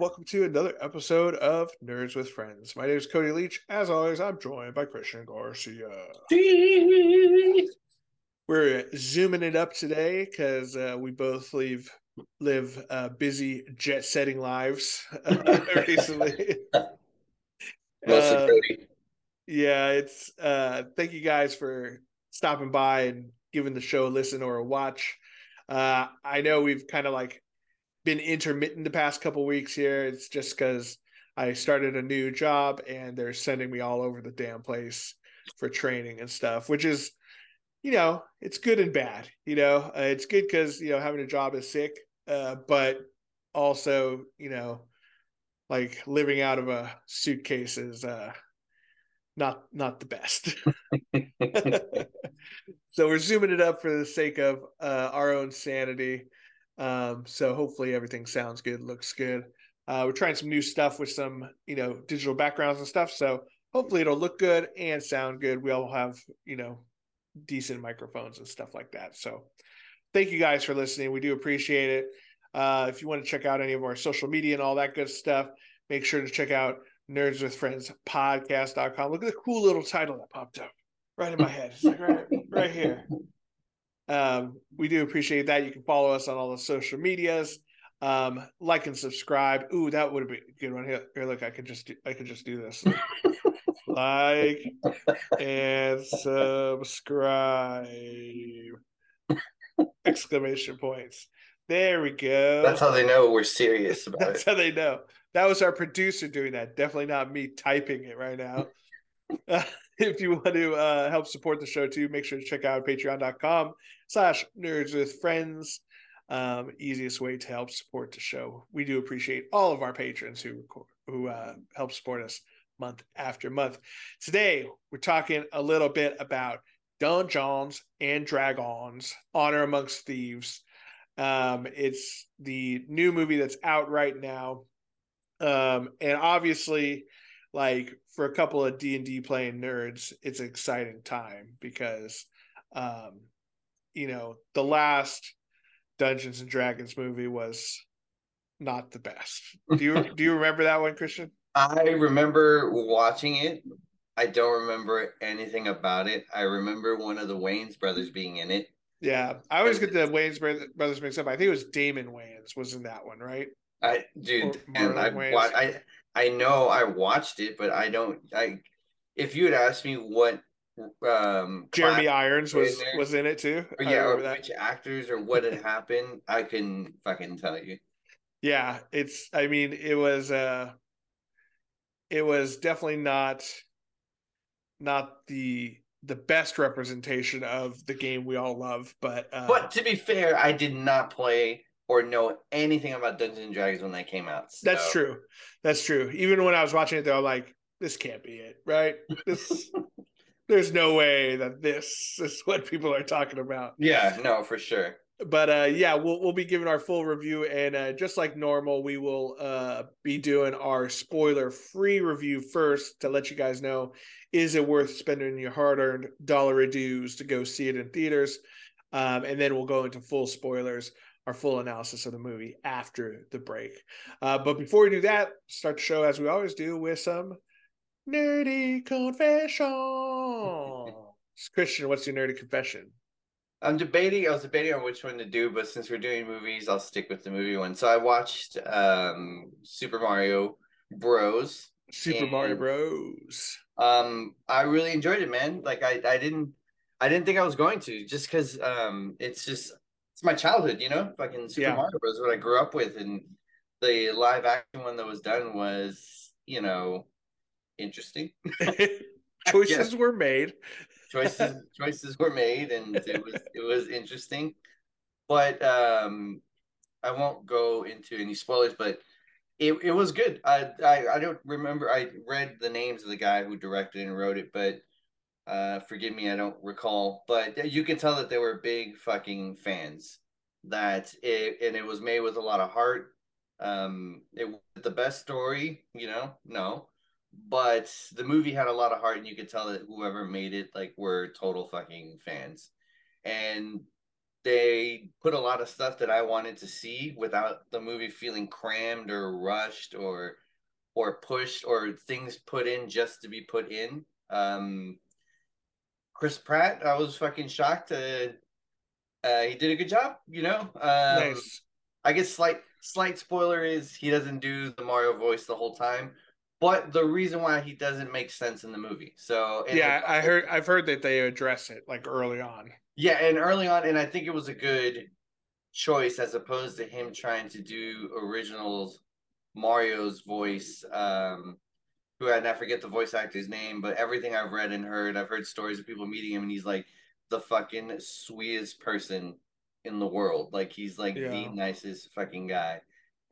welcome to another episode of Nerds with Friends. My name is Cody Leach. As always, I'm joined by Christian Garcia. We're zooming it up today because uh, we both leave live uh, busy jet setting lives uh, recently. Uh, yeah, it's uh thank you guys for stopping by and giving the show a listen or a watch. Uh I know we've kind of like been intermittent the past couple weeks here. It's just because I started a new job and they're sending me all over the damn place for training and stuff, which is, you know, it's good and bad. You know, uh, it's good because you know having a job is sick, uh, but also you know, like living out of a suitcase is uh, not not the best. so we're zooming it up for the sake of uh, our own sanity. Um, so hopefully everything sounds good, looks good. Uh, we're trying some new stuff with some, you know, digital backgrounds and stuff. So hopefully it'll look good and sound good. We all have, you know, decent microphones and stuff like that. So thank you guys for listening. We do appreciate it. Uh, if you want to check out any of our social media and all that good stuff, make sure to check out Nerds with Friends podcast.com. Look at the cool little title that popped up right in my head. It's like right, right here. Um, we do appreciate that. You can follow us on all the social medias. Um, like and subscribe. Ooh, that would be a good one. Here, here look, I could just do, I could just do this. like and subscribe. Exclamation points. There we go. That's how they know we're serious about it. That's it. how they know. That was our producer doing that. Definitely not me typing it right now. If you want to uh, help support the show too, make sure to check out patreon.com slash nerds with friends. Um, easiest way to help support the show. We do appreciate all of our patrons who record, who uh, help support us month after month. Today, we're talking a little bit about Dungeons and Dragons, Honor Amongst Thieves. Um, it's the new movie that's out right now. Um, and obviously, like for a couple of D&D playing nerds, it's an exciting time because um, you know, the last Dungeons and Dragons movie was not the best. Do you do you remember that one, Christian? I remember watching it. I don't remember anything about it. I remember one of the Wayans brothers being in it. Yeah, I always get the bro- brothers mixed up. I think it was Damon Wayans was in that one, right? I dude, Or and I Wayans. I I know I watched it, but I don't. I if you had asked me what um Jeremy Irons was there. was in it too. or yeah, or that. which actors or what had happened, I can fucking tell you. Yeah, it's. I mean, it was. uh It was definitely not. Not the the best representation of the game we all love, but uh, But to be fair, I did not play or know anything about Dungeons and Dragons when they came out. That's true. That's true. Even when I was watching it, though, I'm like, this can't be it, right? This, there's no way that this is what people are talking about. Yeah, no, for sure. But uh, yeah, we'll we'll be giving our full review, and uh, just like normal, we will uh, be doing our spoiler-free review first to let you guys know: is it worth spending your hard-earned dollar dues to go see it in theaters? Um, and then we'll go into full spoilers, our full analysis of the movie after the break. Uh, but before we do that, start the show as we always do with some nerdy confessions. Christian, what's your nerdy confession? I'm debating. I was debating on which one to do, but since we're doing movies, I'll stick with the movie one. So I watched um, Super Mario Bros. Super Mario Bros. Um, I really enjoyed it, man. Like I, I didn't, I didn't think I was going to, just because um, it's just it's my childhood, you know. Fucking Super Yeah. Mario Bros. What I grew up with, and the live action one that was done was, you know, interesting. Choices were made. choices choices were made and it was it was interesting but um i won't go into any spoilers but it, it was good I, I i don't remember i read the names of the guy who directed and wrote it but uh forgive me i don't recall but you can tell that they were big fucking fans. That it and it was made with a lot of heart. Um it was the best story you know? No. But the movie had a lot of heart and you could tell that whoever made it like were total fucking fans. And they put a lot of stuff that I wanted to see without the movie feeling crammed or rushed or or pushed or things put in just to be put in. Um, Chris Pratt, I was fucking shocked. Uh, uh, he did a good job, you know. Um, nice. I guess slight slight spoiler is he doesn't do the Mario voice the whole time, but the reason why he doesn't make sense in the movie. So yeah, I heard I've heard that they address it like early on. Yeah, and early on, and I think it was a good choice as opposed to him trying to do originals Mario's voice. Um, who I, I forget the voice actor's name, but everything I've read and heard, I've heard stories of people meeting him, and he's like the fucking sweetest person in the world. Like he's like yeah. the nicest fucking guy.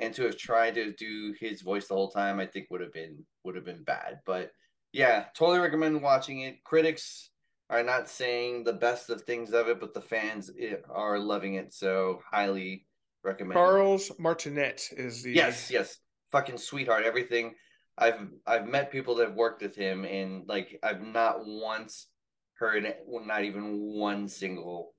And to have tried to do his voice the whole time, I think would have been would have been bad. But yeah, totally recommend watching it. Critics are not saying the best of things of it, but the fans eh, are loving it. So highly recommend. Charles Martinet is the yes, yes, fucking sweetheart. Everything I've I've met people that have worked with him, and like I've not once heard not even one single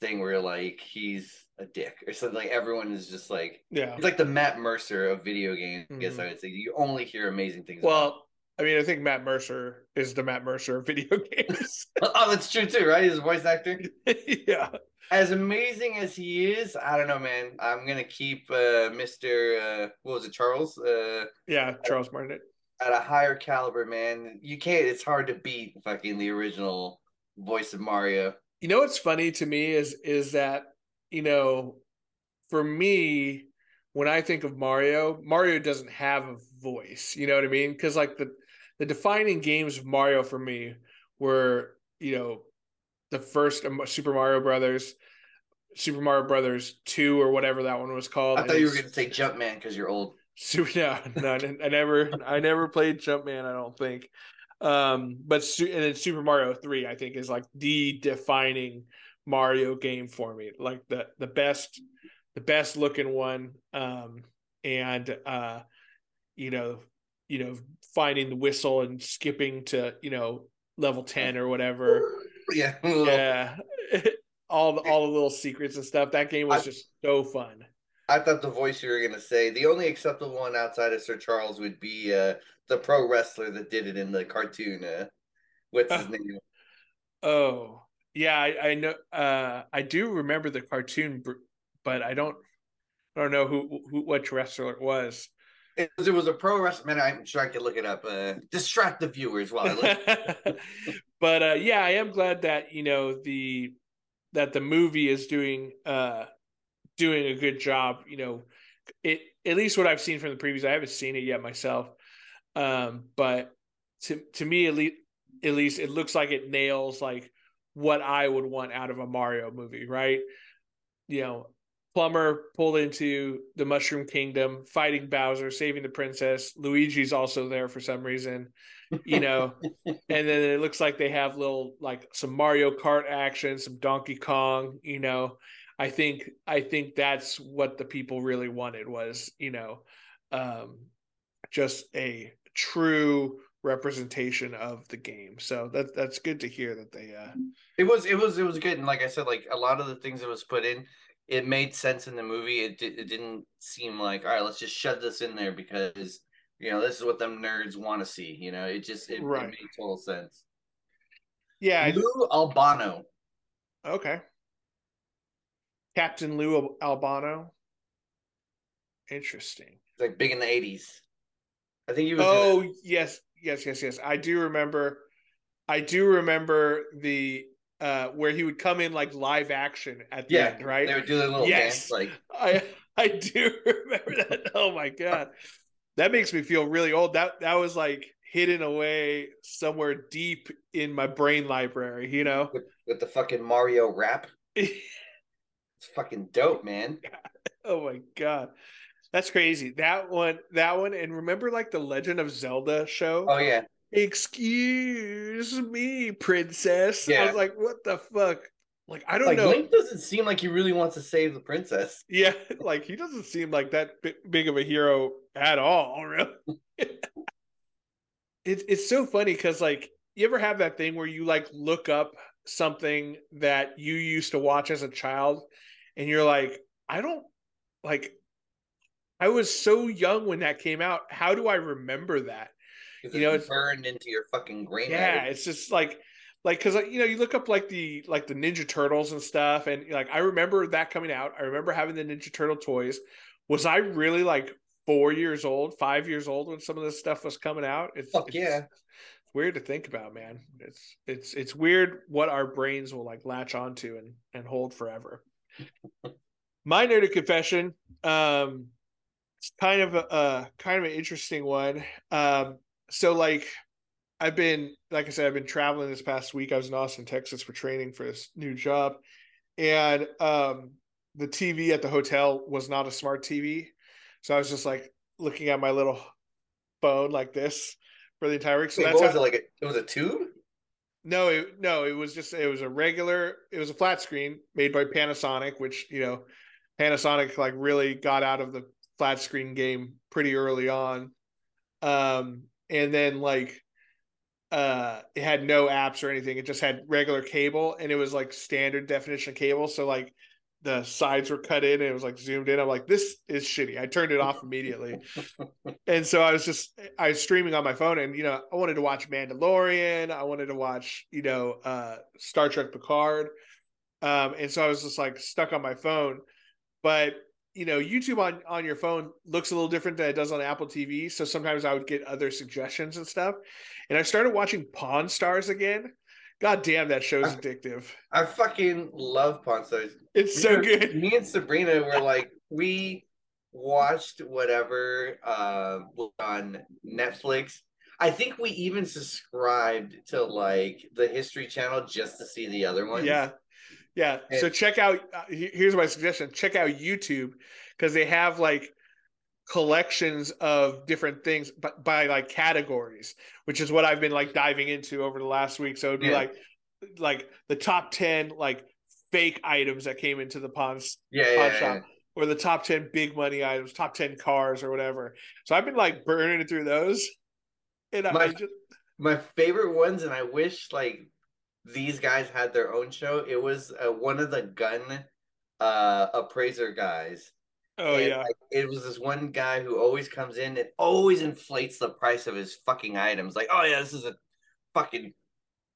thing where like he's a dick or something. Like everyone is just like yeah, he's like the Matt Mercer of video games. Mm-hmm. I guess I would say you only hear amazing things. Well. I mean, I think Matt Mercer is the Matt Mercer of video games. oh, that's true too, right? He's a voice actor. yeah. As amazing as he is, I don't know, man. I'm gonna keep uh, Mr. Uh, what was it, Charles? Uh, yeah, Charles Martin. At a higher caliber, man. You can't. It's hard to beat fucking the original voice of Mario. You know what's funny to me is is that you know, for me, when I think of Mario, Mario doesn't have a voice. You know what I mean? Because like the the defining games of Mario for me were you know the first Super Mario Brothers, Super Mario Brothers two or whatever that one was called. I thought you were going to say Jumpman because you're old. Super, yeah, no, I never, I never played Jumpman. I don't think. Um, but and then Super Mario Three, I think, is like the defining Mario game for me. Like the the best, the best looking one. Um, and uh, you know, you know, finding the whistle and skipping to you know level ten or whatever. Yeah, yeah. all the all the little secrets and stuff. That game was I, just so fun. I thought the voice you were gonna say the only acceptable one outside of Sir Charles would be uh, the pro wrestler that did it in the cartoon. Uh, what's his name? Oh, yeah, I, I know. Uh, I do remember the cartoon, but I don't. I don't know who, who which wrestler it was. It was, it was a pro wrestler. Man, I'm sure I could look it up. Uh, distract the viewers while I look. But uh, yeah, I am glad that you know the that the movie is doing uh doing a good job. You know, it at least what I've seen from the previews. I haven't seen it yet myself, um, but to to me at least at least it looks like it nails like what I would want out of a Mario movie, right? You know, Plumber pulled into the Mushroom Kingdom, fighting Bowser, saving the princess. Luigi's also there for some reason, you know. and then it looks like they have little like some Mario Kart action, some Donkey Kong, you know. I think I think that's what the people really wanted was, you know, um, just a true representation of the game. So that that's good to hear that they uh it was it was it was good and like I said like a lot of the things that was put in it made sense in the movie. It it didn't seem like all right, let's just shove this in there because you know this is what them nerds want to see. You know, it just it, right. it made total sense. Yeah, Lou Albano. Okay. Captain Lou Albano. Interesting. like big in the eighties. I think he was. Oh yes, yes, yes, yes. I do remember. I do remember the uh, where he would come in like live action at the yeah, end, right? They would do a little yes. dance, like I I do remember that. Oh my god, that makes me feel really old. That that was like hidden away somewhere deep in my brain library, you know, with, with the fucking Mario rap. it's fucking dope, man. Oh my god. That's crazy. That one, that one, and remember like the Legend of Zelda show? Oh yeah, excuse me, princess. Yeah. I was like, what the fuck? Like, I don't like, know. Link doesn't seem like he really wants to save the princess. Yeah, like he doesn't seem like that big of a hero at all, really. it, it's so funny because, like, you ever have that thing where you like look up something that you used to watch as a child and you're like, I don't like I was so young when that came out. How do I remember that? You know, it's burned into your fucking brain. Yeah, it's just like like because you know you look up like the like the ninja turtles and stuff and like i remember that coming out. I remember having the ninja turtle toys. Was i really like four years old five years old when some of this stuff was coming out? It's, Fuck it's, yeah. it's weird to think about man. It's it's it's weird what our brains will like latch onto and and hold forever. My nerdy confession um it's kind of a, a kind of an interesting one. Um so like I've been, like I said, I've been traveling this past week. I was in Austin, Texas for training for this new job. And um, the TV at the hotel was not a smart TV. So I was just like looking at my little phone like this for the entire week. So Wait, that's what was how, it like? A, it was a tube? No, it, no, it was just it was a regular. It was a flat screen made by Panasonic, which you know, Panasonic like really got out of the flat screen game pretty early on. Um, and then like uh it had no apps or anything. It just had regular cable and it was like standard definition cable. So like the sides were cut in and it was like zoomed in. I'm like this is shitty. I turned it off immediately. And so i was just i was streaming on my phone and you know i wanted to watch mandalorian. I wanted to watch you know uh star trek picard. Um and so i was just like stuck on my phone. But you know youtube on on your phone looks a little different than it does on apple tv so sometimes i would get other suggestions and stuff. And i started watching pawn stars again. God damn that show's I, addictive. I fucking love pawn stars. It's so good. me and sabrina were like we watched whatever uh on netflix. I think we even subscribed to like the history channel just to see the other ones. Yeah yeah. And, so check out. Uh, here's my suggestion: check out YouTube because they have like collections of different things by, by, like categories, which is what I've been like diving into over the last week. So it'd be yeah. like like the top ten like fake items that came into the pawn, yeah, pawn yeah, shop. Or the top 10 big money items, top 10 cars or whatever. So I've been like burning through those. And my, I just my favorite ones, and I wish like these guys had their own show. It was uh, one of the gun uh, appraiser guys. Oh and, yeah. Like, it was this one guy who always comes in and always inflates the price of his fucking items. Like, oh yeah, this is a fucking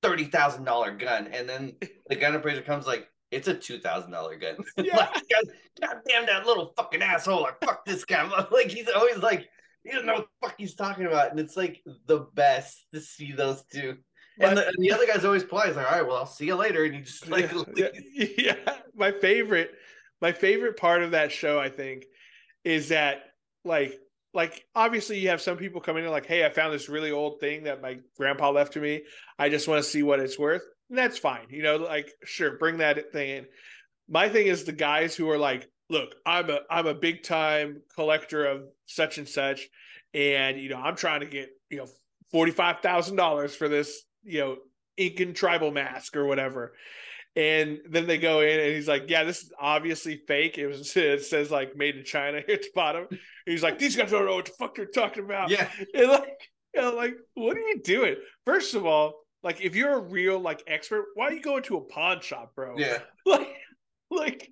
thirty thousand dollar gun, and then the gun appraiser comes like, it's a two thousand dollar gun. Yeah. like, God, God, damn that little fucking asshole! Like, fuck this guy. Like he's always like, he doesn't know what the fuck he's talking about, and it's like the best to see those two. And the, and the, other guy's always polite. He's like, all right, well, I'll see you later. And you just like, yeah, yeah, my favorite, my favorite part of that show, I think, is that like, like obviously you have some people coming in like, hey, I found this really old thing that my grandpa left to me. I just want to see what it's worth. And that's fine, you know, like sure, bring that thing in. My thing is the guys who are like, look, I'm a I'm a big time collector of such and such, and you know, I'm trying to get you know forty five thousand dollars for this you know Incan tribal mask or whatever. And then they go in and he's like, Yeah, this is obviously fake. It was it says like made in China here at the bottom. And he's like, These guys don't know what the fuck they're talking about. Yeah. And like, you know, like, what are you doing? First of all, like if you're a real like expert, why are you going to a pawn shop, bro? Yeah. Like, like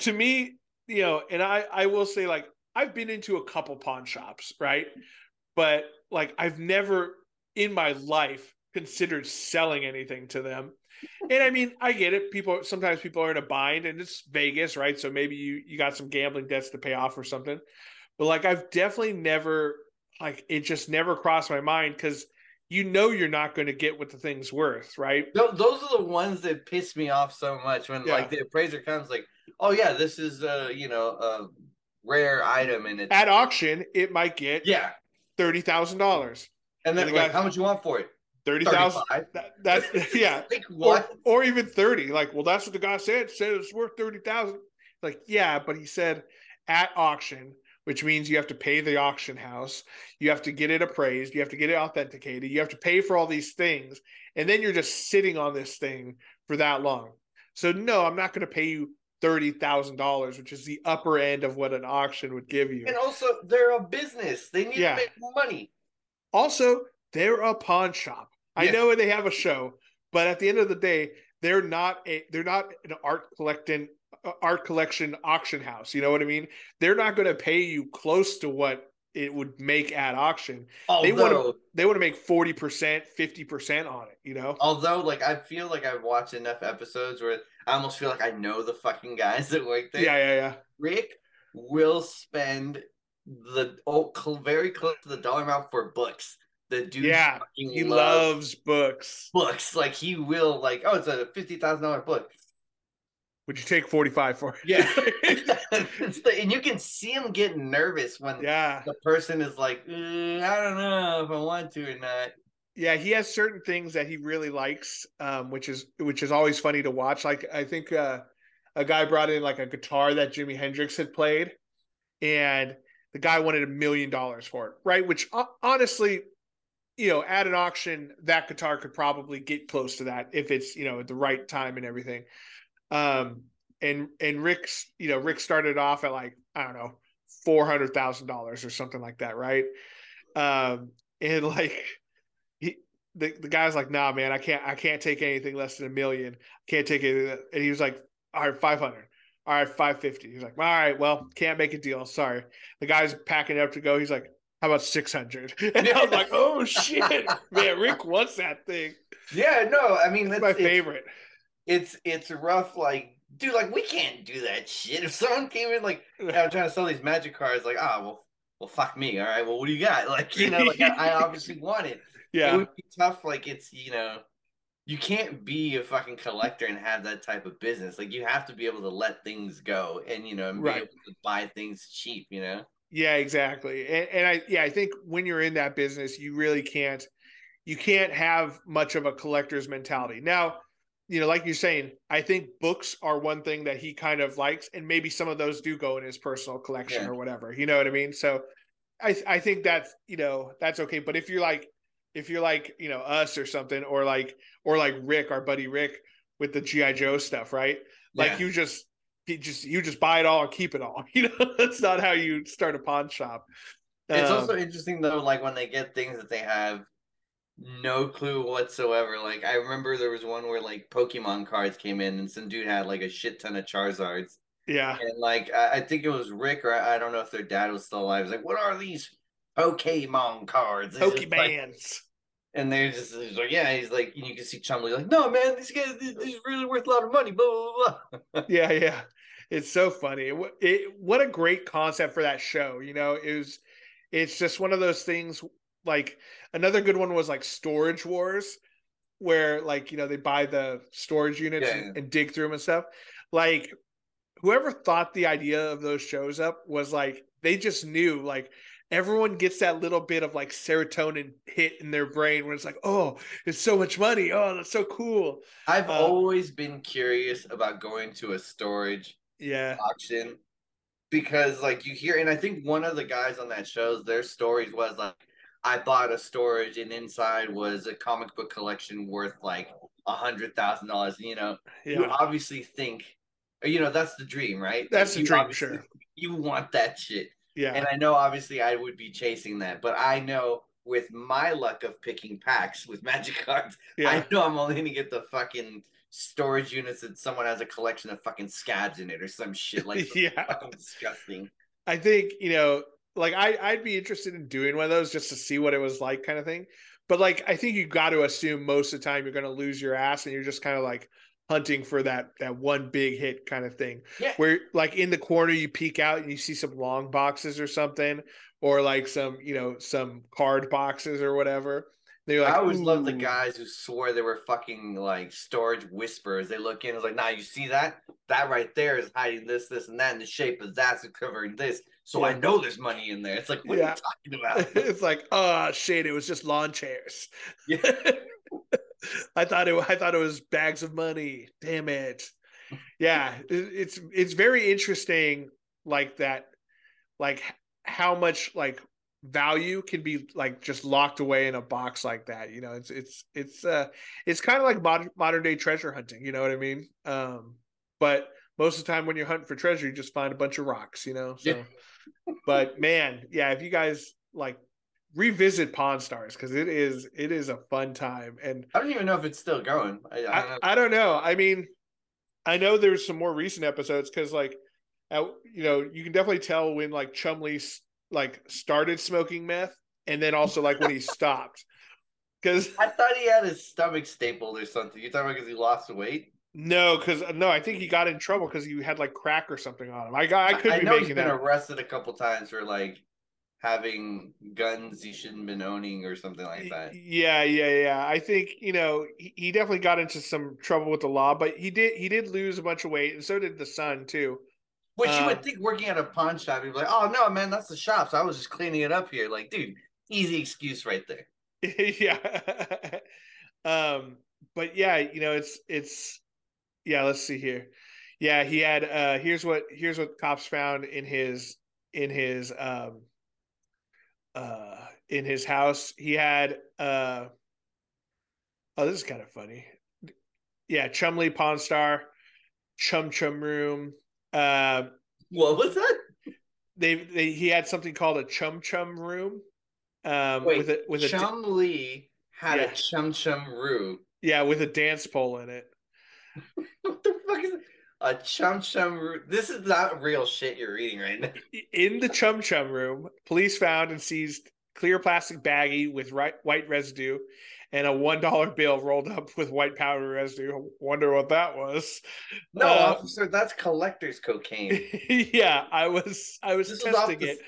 to me, you know, and I I will say like I've been into a couple pawn shops, right? But like I've never in my life considered selling anything to them. And I mean, I get it. People sometimes people are in a bind and it's Vegas, right? So maybe you you got some gambling debts to pay off or something. But like I've definitely never like it just never crossed my mind cuz you know you're not going to get what the thing's worth, right? No, those are the ones that piss me off so much when yeah. like the appraiser comes like, "Oh yeah, this is a, you know, a rare item and it's at auction it might get yeah, $30,000." And then and like, how much you want for it? Thirty thousand. That, that's yeah. like? Or, or, even thirty. Like, well, that's what the guy said. Said it's worth thirty thousand. Like, yeah, but he said at auction, which means you have to pay the auction house, you have to get it appraised, you have to get it authenticated, you have to pay for all these things, and then you're just sitting on this thing for that long. So no, I'm not going to pay you thirty thousand dollars, which is the upper end of what an auction would give you. And also, they're a business; they need yeah. to make money. Also, they're a pawn shop. I know they have a show, but at the end of the day, they're not a they're not an art collecting uh, art collection auction house. You know what I mean? They're not going to pay you close to what it would make at auction. Although, they want to they want to make 40%, 50% on it, you know? Although like I feel like I've watched enough episodes where I almost feel like I know the fucking guys that work there. Yeah, yeah, yeah. Rick will spend the oh, very close to the dollar amount for books. The dude yeah, he loves, loves books. Books. Like he will like, oh, it's a fifty thousand dollar book. Would you take 45 for it? Yeah. and you can see him getting nervous when yeah. the person is like, mm, I don't know if I want to or not. Yeah, he has certain things that he really likes, um, which is which is always funny to watch. Like I think uh, a guy brought in like a guitar that Jimi Hendrix had played, and the guy wanted a million dollars for it, right? Which honestly, you know, at an auction, that guitar could probably get close to that if it's you know at the right time and everything. Um, and and Rick's, you know, Rick started off at like I don't know, four hundred thousand dollars or something like that, right? Um, and like he, the the guy's like, nah, man, I can't, I can't take anything less than a million. I can't take it. And he was like, all right, five hundred. All right, five fifty. He's like, all right, well, can't make a deal. Sorry. The guy's packing it up to go. He's like, how about 600? And I was like, oh shit, man, Rick wants that thing. Yeah, no, I mean, that's, my favorite it's it's rough. Like, dude, like we can't do that shit. If someone came in like, I'm trying to sell these magic cards, like, ah, oh, well, well, fuck me. All right, well, what do you got? Like, you know, like I, I obviously want it. Yeah, it would be tough. Like, it's you know, you can't be a fucking collector and have that type of business. Like, you have to be able to let things go and you know, and right. be able to buy things cheap. You know. Yeah, exactly. And, and I yeah, I think when you're in that business, you really can't you can't have much of a collector's mentality. Now, you know, like you're saying, I think books are one thing that he kind of likes, and maybe some of those do go in his personal collection yeah. or whatever. You know what I mean? So, I I think that's you know that's okay. But if you're like if you're like you know us or something, or like or like Rick, our buddy Rick, with the GI Joe stuff, right? Like yeah. you just he just you just buy it all and keep it all. You know, that's not how you start a pawn shop. It's um, also interesting though, like when they get things that they have no clue whatsoever. Like I remember there was one where like Pokemon cards came in and some dude had like a shit ton of Charizards. Yeah. And like I, I think it was Rick or I, I don't know if their dad was still alive. He's like, what are these Pokemon cards? Pokemans. Like, and they're just he's like, yeah, he's like, you can see Chumlee like, no man, these guys, these really worth a lot of money. Blah blah blah. yeah, yeah, it's so funny. It, it, what a great concept for that show. You know, it was, it's just one of those things like another good one was like Storage Wars, where like you know they buy the storage units yeah, and, and dig through them and stuff. Like whoever thought the idea of those shows up was like they just knew like everyone gets that little bit of like serotonin hit in their brain where it's like, oh, it's so much money. Oh, that's so cool. I've um, always been curious about going to a storage yeah auction because like you hear and I think one of the guys on that shows their stories was like I bought a storage and inside was a comic book collection worth like a hundred thousand dollars. You know, yeah. you obviously think, you know, that's the dream, right? That's like, the dream, sure. You want that shit. Yeah. And I know obviously I would be chasing that, but I know with my luck of picking packs with magic cards, yeah. I know I'm only gonna get the fucking storage units that someone has a collection of fucking scabs in it or some shit like yeah. fucking disgusting. I think, you know, like I I'd be interested in doing one of those just to see what it was like, kind of thing. But like I think you got to assume most of the time you're going to lose your ass, and you're just kind of like hunting for that that one big hit kind of thing. Yeah. Where like in the corner you peek out and you see some long boxes or something, or like some you know some card boxes or whatever. They like, I always love the guys who swore they were fucking like storage whisperers. They look in, it's like, nah, you see that? That right there is hiding this, this, and that, and the shape of that's covering this. So yeah. I know there's money in there. It's like, what yeah. are you talking about? it's like, oh shit, it was just lawn chairs. Yeah. I thought it I thought it was bags of money. Damn it. Yeah, it's it's very interesting like that like how much like value can be like just locked away in a box like that you know it's it's it's uh it's kind of like modern, modern day treasure hunting you know what i mean um but most of the time when you're hunting for treasure you just find a bunch of rocks you know so yeah. but man yeah if you guys like revisit Pawn Stars because it is it is a fun time. And I don't even know if it's still going. I, I, don't, know. I don't know. I mean, I know there's some more recent episodes because like, uh, you know, you can definitely tell when like Chumlee like started smoking meth, and then also like when he stopped. Because I thought he had his stomach stapled or something. You talking about because he lost weight? no, because no, I think he got in trouble because he had like crack or something on him. I got, I could I be know he's been that. arrested a couple times for like having guns he shouldn't been owning or something like that. Yeah, yeah, yeah. I think you know he, he definitely got into some trouble with the law, but he did he did lose a bunch of weight, and so did the son too. Which you Um, would think working at a pawn shop, you'd be like, oh no, man, that's the shop. So I was just cleaning it up here. Like, dude, easy excuse right there. yeah. um, but yeah, you know, it's it's yeah, let's see here. Yeah, he had uh here's what here's what cops found in his in his um uh in his house. He had uh oh this is kind of funny. Yeah, Chumlee Pawn Star, Chum Chum Room. Uh What was that? they they he had something called a Chum Chum Room. Um Wait, with a with a Chum Lee had Yeah. a chum chum Room. yeah, with a dance pole in it. What the a chum chum roux? This is not real shit you're reading right now. In the Chum Chum room, police found and seized clear plastic baggie with right, white residue and a one dollar bill rolled up with white powder residue. Wonder what that was. No, Uh, officer, that's collector's cocaine. yeah, I was I was This was testing the-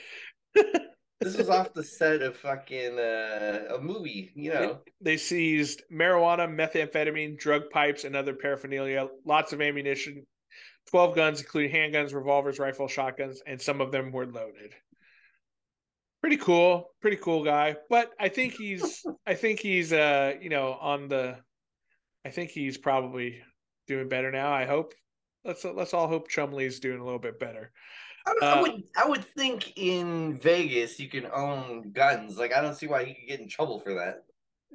it. This is off the set of fucking uh, a movie, you know. They seized marijuana, methamphetamine, drug pipes, and other paraphernalia. Lots of ammunition, twelve guns, including handguns, revolvers, rifles, shotguns, and some of them were loaded. Pretty cool, pretty cool guy. But I think he's, I think he's, uh, you know, on the, I think he's probably doing better now. I hope. Let's let's all hope Chumlee's doing a little bit better. I, Uh, I would I would think in Vegas you can own guns. Like I don't see why he could get in trouble for that.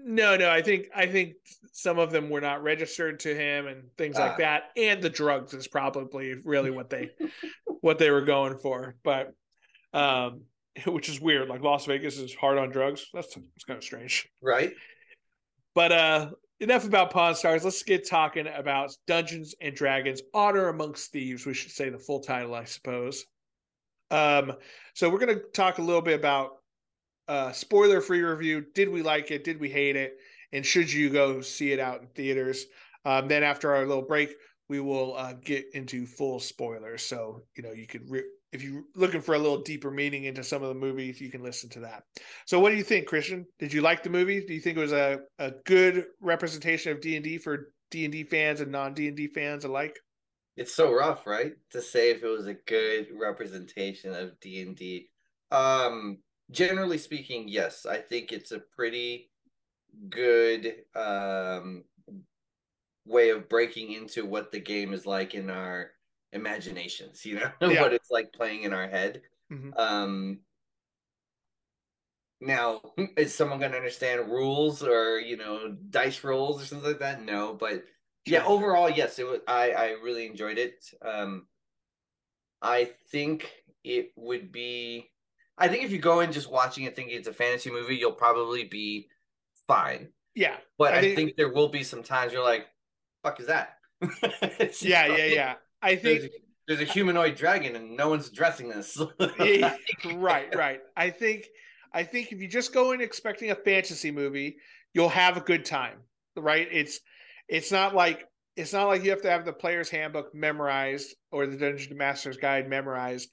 No, no, I think I think some of them were not registered to him and things Ah. like that. And the drugs is probably really what they what they were going for. But um which is weird. Like Las Vegas is hard on drugs. That's it's kind of strange. Right? But uh enough about Pawn Stars. Let's get talking about Dungeons and Dragons Honor Amongst Thieves. We should say the full title, I suppose. Um, so we're gonna talk a little bit about uh spoiler free review. Did we like it? Did we hate it? And should you go see it out in theaters? Um, then after our little break, we will uh, get into full spoilers. So you know you could re- if you're looking for a little deeper meaning into some of the movies, you can listen to that. So what do you think, Christian? Did you like the movie? Do you think it was a, a good representation of D and D for D and D fans and non D and D fans alike? It's so rough, right? To say if it was a good representation of D and D. Um, generally speaking, yes, I think it's a pretty good um way of breaking into what the game is like in our imaginations. You know Yeah. what it's like playing in our head. Mhm. Um, now, is someone going to understand rules or you know dice rolls or something like that? No, but yeah, overall, yes, it was. I I really enjoyed it. Um, I think it would be. I think if you go in just watching it thinking it's a fantasy movie, you'll probably be fine. Yeah, But I I think- think, there will be some times you're like, "Fuck is that?" yeah, yeah, yeah. I There's, think there's a humanoid dragon and no one's addressing this. right, right. I think I think if you just go in expecting a fantasy movie, you'll have a good time. Right? It's it's not like it's not like you have to have the player's handbook memorized or the Dungeon Master's Guide memorized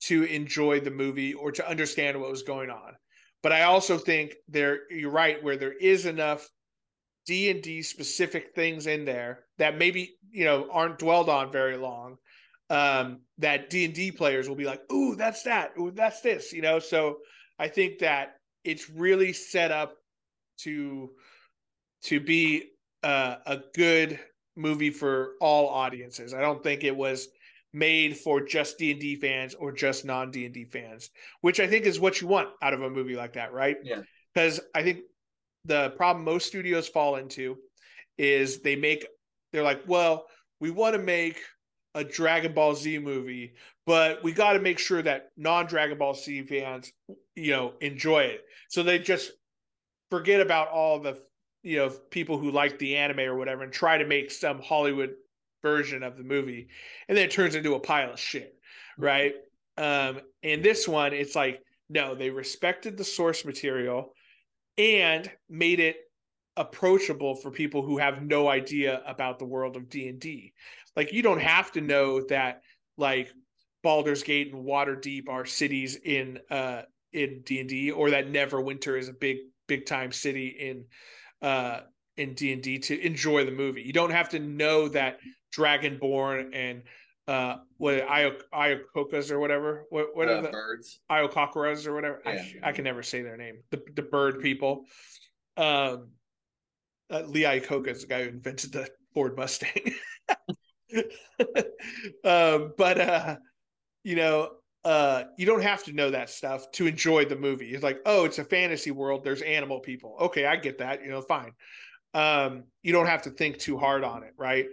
to enjoy the movie or to understand what was going on. But I also think there you're right where there is enough D and D specific things in there that maybe you know aren't dwelled on very long. Um, that D and D players will be like, "Ooh, that's that. Ooh, that's this." You know, so I think that it's really set up to to be uh, a good movie for all audiences. I don't think it was made for just D and D fans or just non D and D fans, which I think is what you want out of a movie like that, right? Yeah. Because I think the problem most studios fall into is they make they're like, well, we want to make a Dragon Ball Z movie, but we got to make sure that non Dragon Ball Z fans, you know, enjoy it. So they just forget about all the, you know, people who like the anime or whatever and try to make some Hollywood version of the movie. And then it turns into a pile of shit. Right. Um, and this one, it's like, no, they respected the source material and made it approachable for people who have no idea about the world of D&D. Like you don't have to know that like Baldur's Gate and Waterdeep are cities in uh in D&D or that Neverwinter is a big big time city in uh in D&D to enjoy the movie. You don't have to know that Dragonborn and uh what Iokokas or whatever what what uh, are the birds Iokokaras or whatever yeah. I, I, can never say their name the the bird people um uh, Lee Iacocca is the guy who invented the Ford Mustang um, but uh, you know, uh, you don't have to know that stuff to enjoy the movie. It's like, oh, it's a fantasy world. There's animal people. Okay, I get that. You know, fine. Um, you don't have to think too hard on it, right?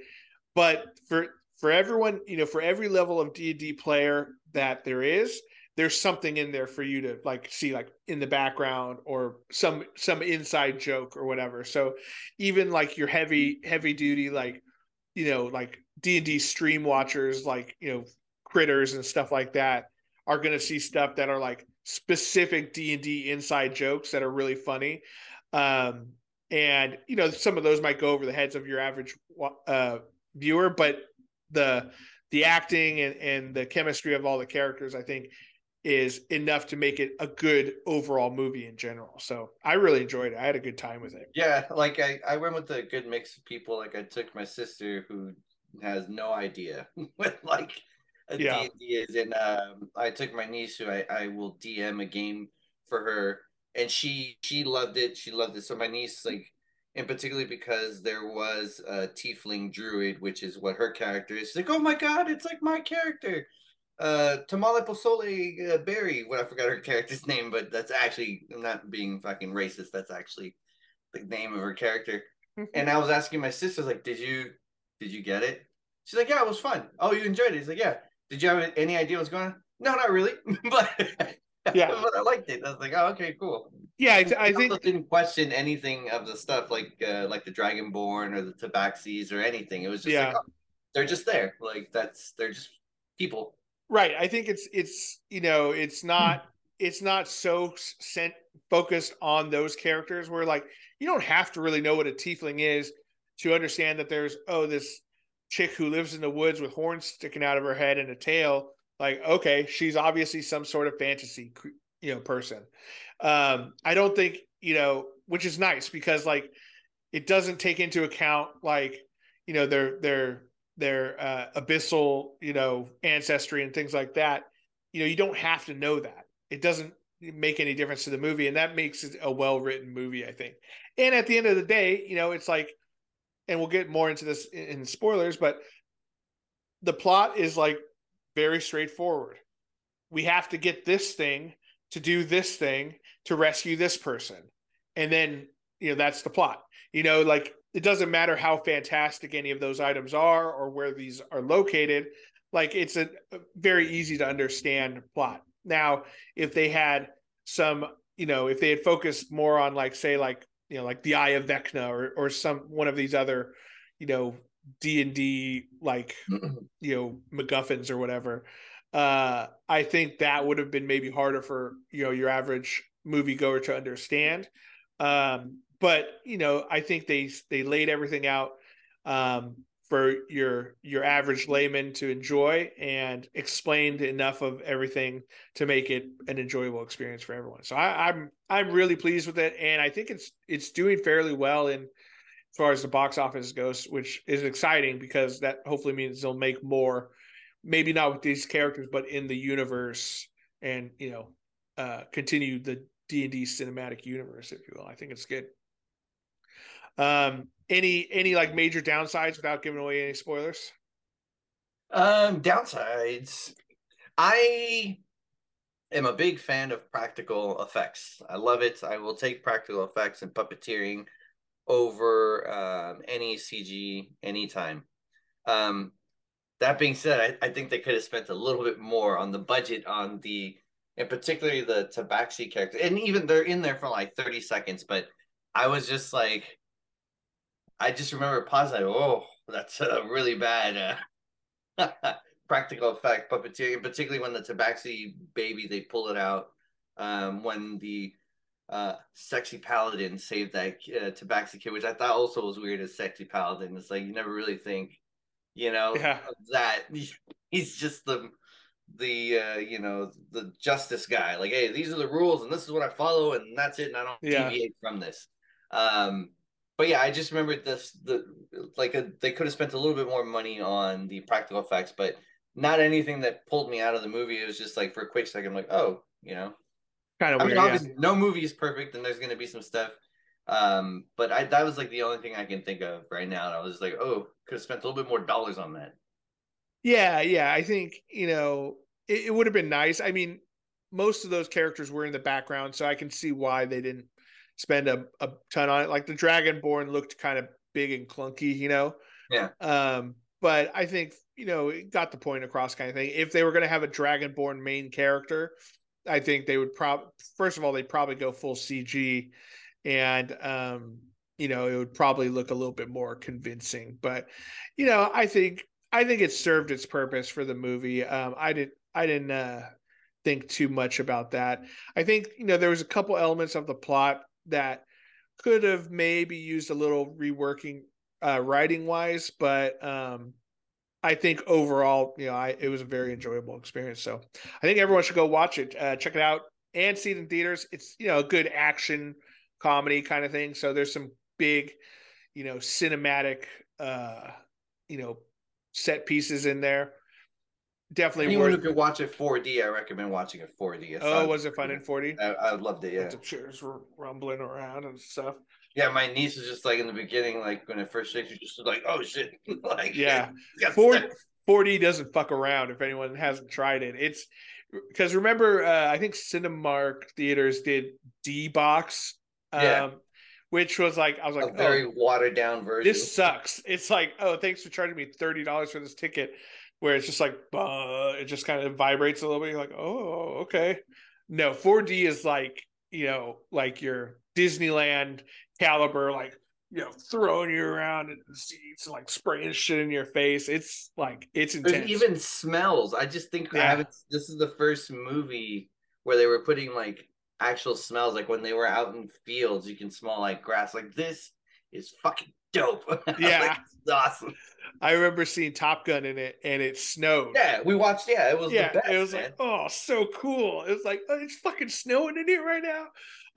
But for for everyone, you know, for every level of D and D player that there is, there's something in there for you to like see like in the background or some some inside joke or whatever. So even like your heavy heavy duty like you know like d&d stream watchers like you know critters and stuff like that are going to see stuff that are like specific d&d inside jokes that are really funny. Um, and you know some of those might go over the heads of your average uh, viewer but the the acting and, and the chemistry of all the characters i think is enough to make it a good overall movie in general. So I really enjoyed it. I had a good time with it. Yeah, like I, I went with a good mix of people. Like I took my sister who has no idea what like a yeah. D&D is, and um, I took my niece who I, I will DM a game for her, and she she loved it. She loved it. So my niece like. And particularly because there was a tiefling druid, which is what her character is. She's like, "Oh my god, it's like my character!" uh Tamale Posole uh, Berry, what I forgot her character's name, but that's actually I'm not being fucking racist. That's actually the name of her character. And I was asking my sister, like, did you did you get it? She's like, yeah, it was fun. Oh, you enjoyed it? He's like, yeah. Did you have any idea what's going on? No, not really, but yeah, but I liked it. I was like, oh, okay, cool. Yeah, I, I think didn't question anything of the stuff like uh, like the Dragonborn or the Tabaxis or anything. It was just yeah. like, oh, they're just there. Like that's they're just people. Right. I think it's it's you know it's not it's not so sent focused on those characters where like you don't have to really know what a tiefling is to understand that there's oh this chick who lives in the woods with horns sticking out of her head and a tail like okay she's obviously some sort of fantasy you know person um i don't think you know which is nice because like it doesn't take into account like you know their their their uh, abyssal, you know, ancestry and things like that. You know, you don't have to know that. It doesn't make any difference to the movie, and that makes it a well written movie, I think. And at the end of the day, you know, it's like, and we'll get more into this in spoilers, but the plot is like very straightforward. We have to get this thing to do this thing to rescue this person. And then, you know, that's the plot. You know, like it doesn't matter how fantastic any of those items are or where these are located like it's a, a very easy to understand plot now if they had some you know if they had focused more on like say like you know like the eye of vecna or or some one of these other you know d&d like you know macguffins or whatever uh i think that would have been maybe harder for you know your average moviegoer to understand um but you know, I think they they laid everything out um, for your your average layman to enjoy and explained enough of everything to make it an enjoyable experience for everyone. So I, I'm I'm really pleased with it, and I think it's it's doing fairly well in as far as the box office goes, which is exciting because that hopefully means they'll make more, maybe not with these characters, but in the universe, and you know, uh, continue the D and D cinematic universe, if you will. I think it's good. Um, any any like major downsides without giving away any spoilers? Um, downsides. I am a big fan of practical effects. I love it. I will take practical effects and puppeteering over um, any CG anytime. Um, that being said, I, I think they could have spent a little bit more on the budget on the, and particularly the Tabaxi character, and even they're in there for like thirty seconds. But I was just like, I just remember pausing. Like, oh, that's a really bad uh, practical effect puppeteering, particularly when the Tabaxi baby they pull it out. Um, when the uh, sexy paladin saved that uh, Tabaxi kid, which I thought also was weird as sexy paladin. It's like you never really think, you know, Yeah. that he's just the the uh, you know the justice guy. Like, hey, these are the rules, and this is what I follow, and that's it, and I don't Yeah. deviate from this. Um, but yeah, I just remembered this the like a, they could have spent a little bit more money on the practical effects, but not anything that pulled me out of the movie. It was just like for a quick second, I'm like, oh, you know, Kind of I weird. mean, yeah. no movie is perfect, and there's going to be some stuff. Um, but I that was like the only thing I can think of right now. And I was like, oh, could have spent a little bit more dollars on that. Yeah, yeah. I think, you know, it, it would have been nice. I mean, most of those characters were in the background, so I can see why they didn't spend a, a ton on it. Like the Dragonborn looked kind of big and clunky, you know? Yeah. Um, but I think, you know, it got the point across kind of thing. If they were gonna have a Dragonborn main character, I think they would probably first of all, they'd probably go full CG and um, you know, it would probably look a little bit more convincing. But, you know, I think I think it served its purpose for the movie. Um, I didn't I didn't uh, think too much about that. I think you know there was a couple elements of the plot that could have maybe used a little reworking uh, writing wise, but um, I think overall, you know, I it was a very enjoyable experience. So I think everyone should go watch it, uh, check it out, and see it in theaters. It's you know a good action comedy kind of thing. So there's some big, you know, cinematic, uh, you know, set pieces in there. Definitely Anyone who worth. could watch it 4D, I recommend watching it 4D. It Oh, was it fun in 4D? I, I loved it. Yeah, The chairs were rumbling around and stuff. Yeah. My niece was just like in the beginning, like when it first shakes, she just like, "Oh shit!" like Yeah. stuck. 4D doesn't fuck around if anyone hasn't tried it. It's because remember, uh, I think Cinemark theaters did D box, um, Yeah. which was like, I was like a very oh, watered down version. this sucks. It's like, oh, thanks for charging me $30 for this ticket, where it's just like, uh, it just kind of vibrates a little bit. You're like, oh, okay. No, 4D is like, you know, like your Disneyland caliber, like, you know, throwing you around in the seats, like spraying shit in your face. It's like, it's There's intense. even smells. I just think Yeah. haven't. This is the first movie where they were putting like actual smells. Like when they were out in fields, you can smell like grass. Like this is fucking dope. Yeah. Like, it's awesome. I remember seeing Top Gun in it and it snowed. Yeah, we watched. Yeah, it was yeah, the best. it was man. like, oh, so cool. It was like, oh, it's fucking snowing in here right now.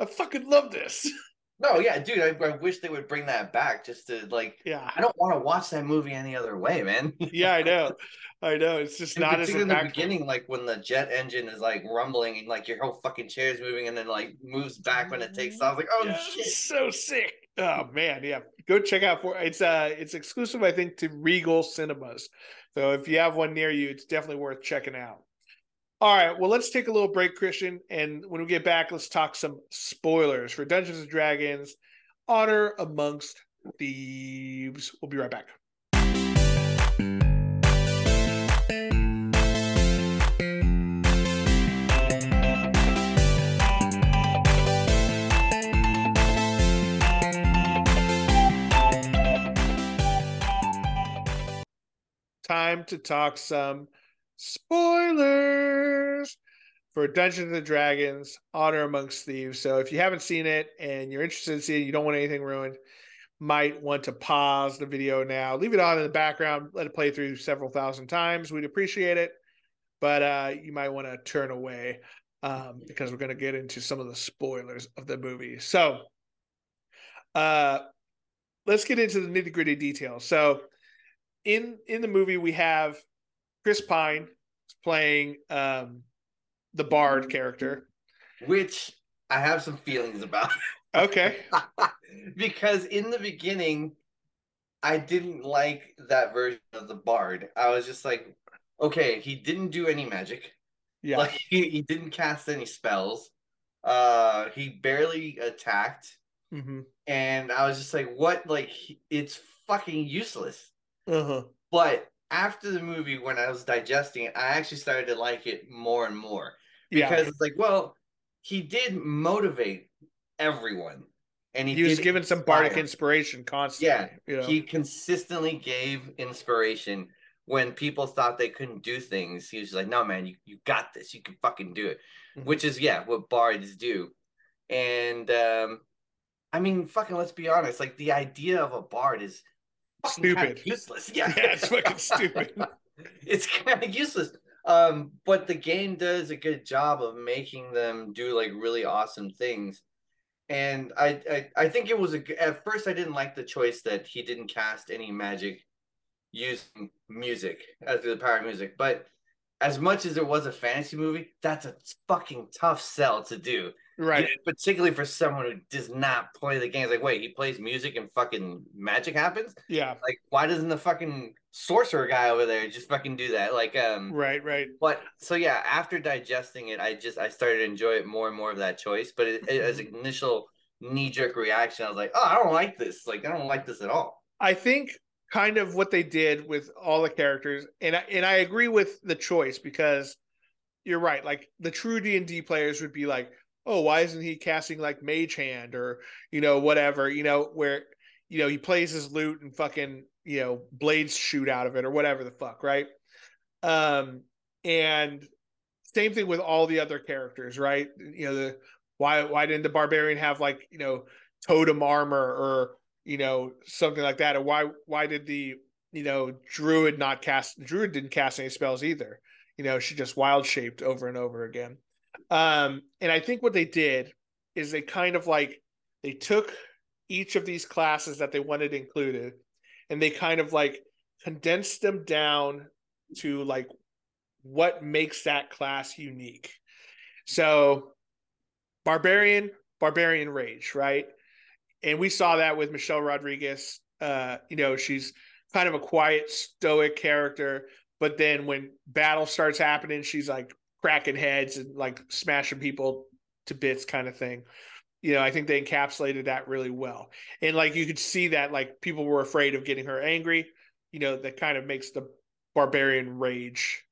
I fucking love this. no, yeah, dude. I, I wish they would bring that back just to like. Yeah, I don't want to watch that movie any other way, man. yeah, I know, I know. It's just And not as in the beginning, like when the jet engine is like rumbling and like your whole fucking chair is moving and then like moves back when it takes off. Like, oh Yeah, shit. so sick. Oh man, yeah. Go check out for it's uh it's exclusive, I think, to Regal Cinemas. So if you have one near you, it's definitely worth checking out. All right, well, let's take a little break, Christian, and when we get back, let's talk some spoilers for Dungeons and Dragons: Honor Amongst Thieves. We'll be right back. Time to talk some spoilers for Dungeons and Dragons: Honor Amongst Thieves. So if you haven't seen it and you're interested in seeing, it, you don't want anything ruined, might want to pause the video now, leave it on in the background, let it play through several thousand times. We'd appreciate it, but uh, you might want to turn away um, because we're going to get into some of the spoilers of the movie. So, uh, let's get into the nitty gritty details. So, in in the movie, we have Chris Pine playing um, the Bard character. Which I have some feelings about. Okay, because in the beginning, I didn't like that version of the bard. I was just like, okay, he didn't do any magic. yeah, Like he, he didn't cast any spells. Uh he barely attacked. hmm And I was just like, what? Like it's fucking useless. uh huh, But after the movie, when I was digesting it, I actually started to like it more and more Yeah. because it's like, well, he did motivate everyone, and he, He was given some bardic inspiration constantly. Yeah, you know? He consistently gave inspiration when people thought they couldn't do things. He was like, "No, man, you, you got this. You can fucking do it." Mhm. Which is yeah, what bards do. And um I mean, fucking let's be honest, like the idea of a bard is Stupid. useless. Yeah. Yeah, it's fucking stupid. it's kind of useless. Um, but the game does a good job of making them do like really awesome things. And I, I, I think it was a. At first, I didn't like the choice that he didn't cast any magic using music as the power of music. But as much as it was a fantasy movie, that's a fucking tough sell to do. Right. Particularly for someone who does not play the game. It's like, wait, he plays music and fucking magic happens? Yeah. Like, why doesn't the fucking sorcerer guy over there just fucking do that? Like, um, Right. Right. but so yeah, after digesting it, I just I started to enjoy it more and more of that choice. But it, it, as an initial knee jerk reaction, I was like, oh, I don't like this. Like, I don't like this at all. I think kind of what they did with all the characters, and I, and I agree with the choice because you're right. Like the true D and D players would be like, oh, why isn't he casting like Mage Hand or you know whatever you know where you know he plays his lute and fucking you know blades shoot out of it or whatever the fuck, right? Um, and same thing with all the other characters, right? You know the why why didn't the barbarian have like you know totem armor or you know something like that or why why did the you know druid not cast druid didn't cast any spells either you know she just wild shaped over and over again um and i think what they did is they kind of like they took each of these classes that they wanted included and they kind of like condensed them down to like what makes that class unique so barbarian barbarian rage right and we saw that with Michelle Rodriguez. Uh, you know, she's kind of a quiet, stoic character, but then when battle starts happening, she's like cracking heads and like smashing people to bits, kind of thing. You know, I think they encapsulated that really well, and like you could see that like people were afraid of getting her angry. You know, that kind of makes the barbarian rage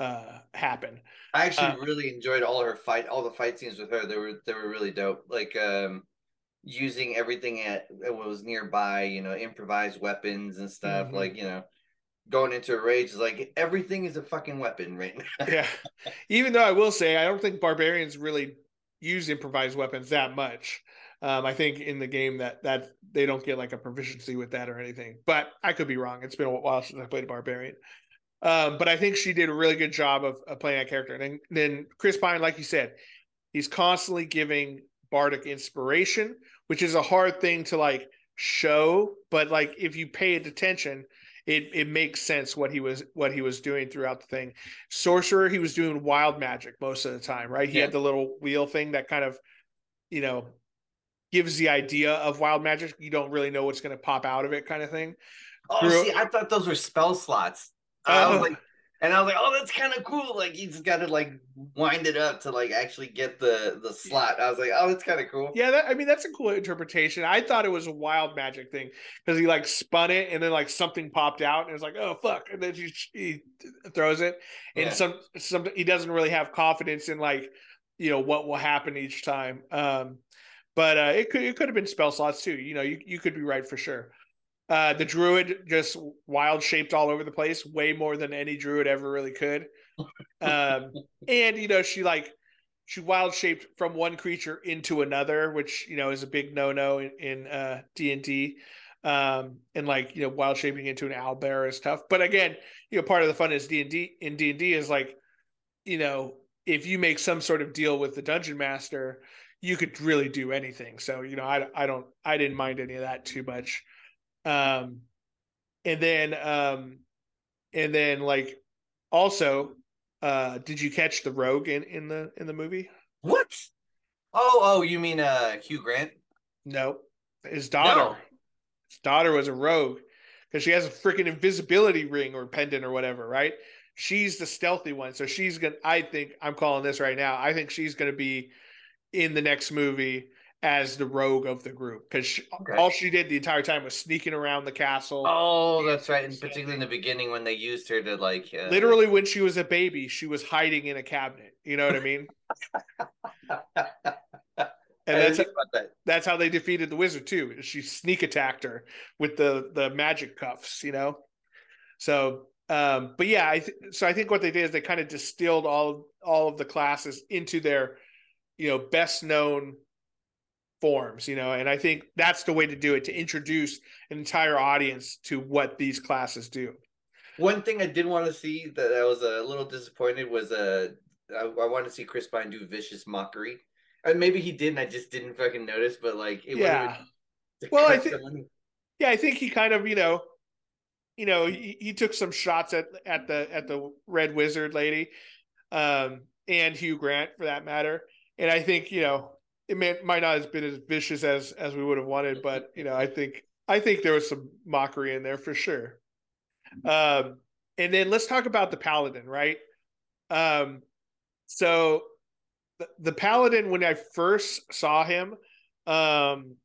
uh happen. I actually Uh, really enjoyed all her fight, all the fight scenes with her. They were they were really dope. Like um, using everything at that was nearby, you know, improvised weapons and stuff. Mhm. Like you know, going into a rage is like everything is a fucking weapon right now. yeah. Even though I will say I don't think barbarians really use improvised weapons that much. Um, I think in the game that that they don't get like a proficiency with that or anything. But I could be wrong. It's been a while since I played a barbarian. Um, but I think she did a really good job of, of playing that character. And then, then Chris Pine, like you said, he's constantly giving bardic inspiration, which is a hard thing to like show. But like if you pay attention, it it makes sense what he was what he was doing throughout the thing. Sorcerer, he was doing wild magic most of the time, right? He Yeah. had the little wheel thing that kind of, you know, gives the idea of wild magic. You don't really know what's going to pop out of it, kind of thing. Oh, see, I thought those were spell slots. I was Oh. like, and I was like, oh, that's kind of cool. Like you just got to like wind it up to like actually get the the slot. I was like, oh, that's kind of cool. Yeah, that, I mean that's a cool interpretation. I thought it was a wild magic thing because he like spun it and then like something popped out and it was like oh fuck and then he, he throws it and Yeah. some some he doesn't really have confidence in like you know what will happen each time. Um, but uh, it could it could have been spell slots too. You know you you could be right for sure. Uh, the druid just wild shaped all over the place, way more than any druid ever really could. Um, and you know she like she wild shaped from one creature into another, which you know is a big no no in, in uh D and D. Um, and like you know, wild shaping into an owl bear is tough. But again, you know, part of the fun is D and D in D and D is like, you know, if you make some sort of deal with the dungeon master, you could really do anything. So you know, I I don't I didn't mind any of that too much. Um, and then um, and then like also, uh, did you catch the rogue in in the in the movie? What? Oh, oh, you mean uh Hugh Grant? No, his daughter. No. His daughter was a rogue because she has a freaking invisibility ring or pendant or whatever, right? She's the stealthy one, so she's gonna. I think I'm calling this right now. I think she's gonna be in the next movie as the rogue of the group because Okay. all she did the entire time was sneaking around the castle. Oh, that's right. And particularly in the beginning when they used her to like uh, Literally, when she was a baby, she was hiding in a cabinet. You know what I mean? And that's that. that's how they defeated the wizard too. She sneak attacked her with the the magic cuffs, you know. So, um, but yeah, I th- so I think what they did is they kind of distilled all of, all of the classes into their, you know, best known forms, you know, and I think that's the way to do it to introduce an entire audience to what these classes do. One thing I did want to see that I was a little disappointed was uh, I, I wanted to see Chris Pine do vicious mockery. And maybe he didn't I just didn't fucking notice. But like, it Yeah. Well, I think- someone- Yeah, I think he kind of, you know, you know, he, he took some shots at at the at the Red Wizard lady, um, and Hugh Grant for that matter. And I think you know it may, might not have been as vicious as as we would have wanted, but you know, I think I think there was some mockery in there for sure. Um, and then let's talk about the Paladin, right? Um, so the, the Paladin, when I first saw him, um,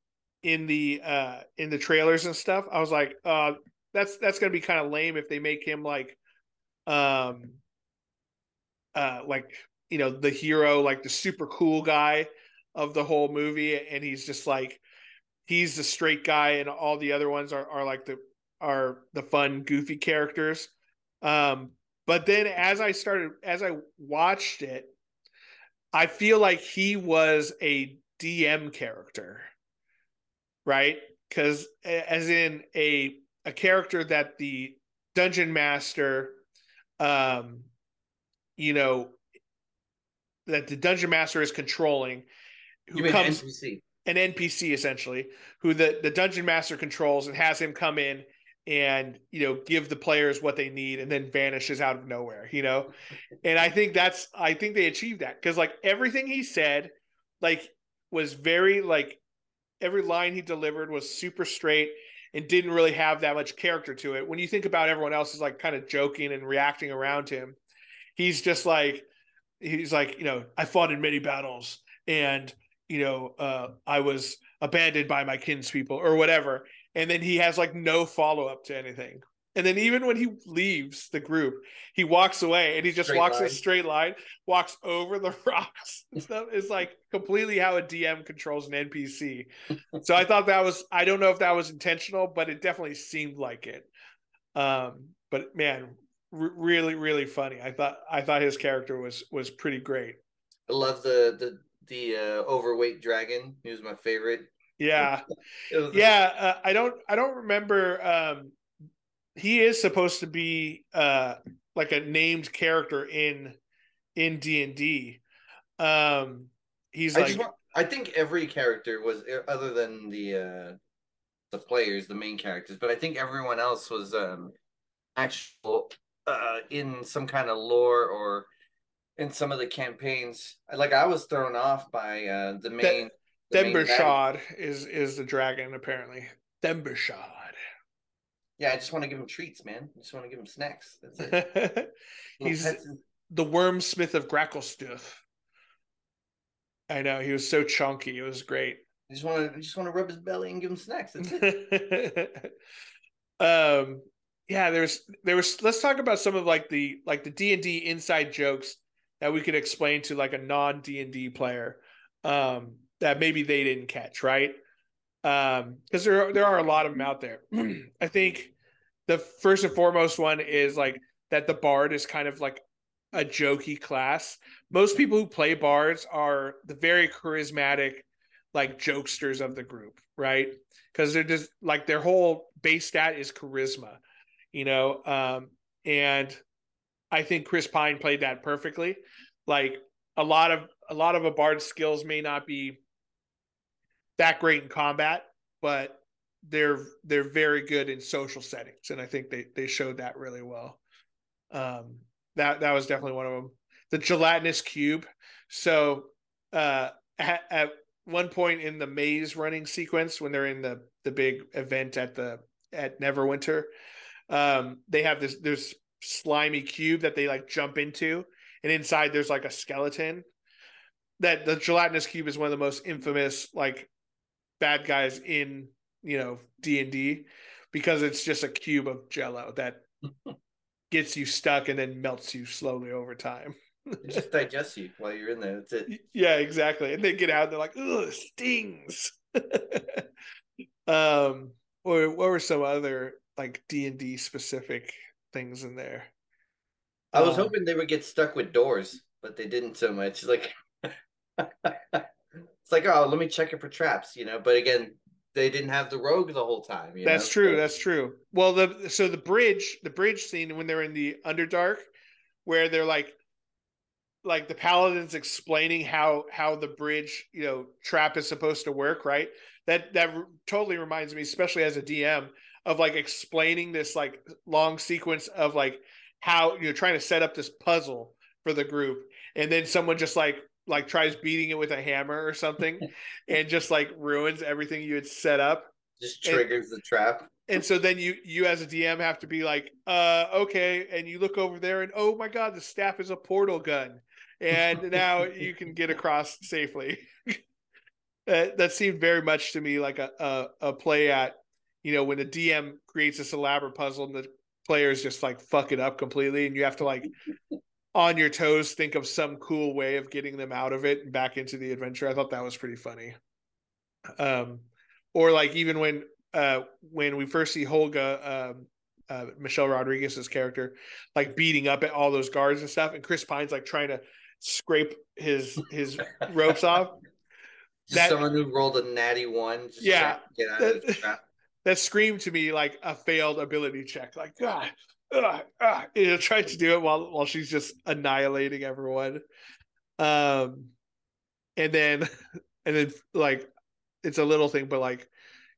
in the uh in the trailers and stuff i was like uh that's that's gonna be kind of lame if they make him like um uh like you know the hero like the super cool guy of the whole movie and he's just like he's the straight guy and all the other ones are, are like the are the fun goofy characters. Um but then as i started as i watched it i feel like he was a dm character right? Because as in a a character that the dungeon master um you know that the dungeon master is controlling who comes NPC? an npc essentially who the the dungeon master controls and has him come in and you know give the players what they need and then vanishes out of nowhere you know and i think that's i think they achieved that because like everything he said like was very like every line he delivered was super straight and didn't really have that much character to it when you think about everyone else is like kind of joking and reacting around him he's just like he's like you know i fought in many battles and you know uh i was abandoned by my kinspeople or whatever. And then he has like no follow-up to anything. And then even when he leaves the group he walks away and he just Straight walks in a straight line walks over the rocks. Stuff is like completely how a dm controls an npc so i thought that was i don't know if that was intentional but it definitely seemed like it. Um but man r- really really funny. I thought i thought his character was was pretty great. I love the the the uh, overweight dragon. He was my favorite. yeah yeah uh, i don't i don't remember um he is supposed to be uh like a named character in in d&d um he's I like want, I think every character was other than the uh the players, the main characters, but I think everyone else was um actual uh in some kind of lore or in some of the campaigns. Like I was thrown off by uh the main main is is the dragon apparently Themberchaud Yeah, I just want to give him treats, man. I just want to give him snacks. That's it. He's and- the Wyrmsmith of Gracklstugh I know he was so chunky it was great I just want to just want to rub his belly and give him snacks. That's it. um yeah there's there was let's talk about some of like the like the d&d inside jokes that we could explain to like a non d&d player um that maybe they didn't catch right? Um because there there are a lot of them out there. I think the first and foremost one is like that the bard is kind of like a jokey class. Most people who play bards are the very charismatic like jokesters of the group right? Because they're just like their whole base stat is charisma, you know. Um, and I think Chris Pine played that perfectly. Like a lot of a lot of a bard's skills may not be that great in combat, but they're they're very good in social settings, and I think they they showed that really well. Um, that that was definitely one of them. The gelatinous cube. So uh, at, at one point in the maze running sequence when they're in the the big event at the at Neverwinter, um, they have this this slimy cube that they like jump into, and inside there's like a skeleton. that the gelatinous cube is one of the most infamous like bad guys in you know D and D because it's just a cube of Jello that gets you stuck and then melts you slowly over time. it just digests you while you're in there. That's it. Yeah, exactly. And they get out, and they're like, "Ugh, stings." um, or what were some other like D and D specific things in there? I was um, hoping they would get stuck with doors, but they didn't so much. Like it's like, oh, let me check it for traps, you know. But again, they didn't have the rogue the whole time. that's know? true. So, that's true. Well, the so the bridge, the bridge scene when they're in the Underdark, where they're like, like the paladins explaining how how the bridge, you know, trap is supposed to work, right? That that totally reminds me, especially as a DM, of like explaining this like long sequence of like how you're trying to set up this puzzle for the group, and then someone just like like tries beating it with a hammer or something and just like ruins everything you had set up. Just triggers and, the trap. and so then you you as a dm have to be like uh okay and you look over there and oh my god the staff is a portal gun. And now you can get across safely. That, that seemed very much to me like a, a, a play at you know when the dm creates this elaborate puzzle and the players just like fuck it up completely and you have to like on your toes think of some cool way of getting them out of it and back into the adventure. I thought that was pretty funny. Um, or like even when uh when we first see Holga, um, uh, Michelle Rodriguez's character, like beating up at all those guards and stuff, and Chris Pine's like trying to scrape his his ropes off. That, someone who rolled a natty one. yeah, get out that, that screamed to me like a failed ability check. Like God, uh, uh, you know, tried to do it while while she's just annihilating everyone. Um, and then and then like it's a little thing, but like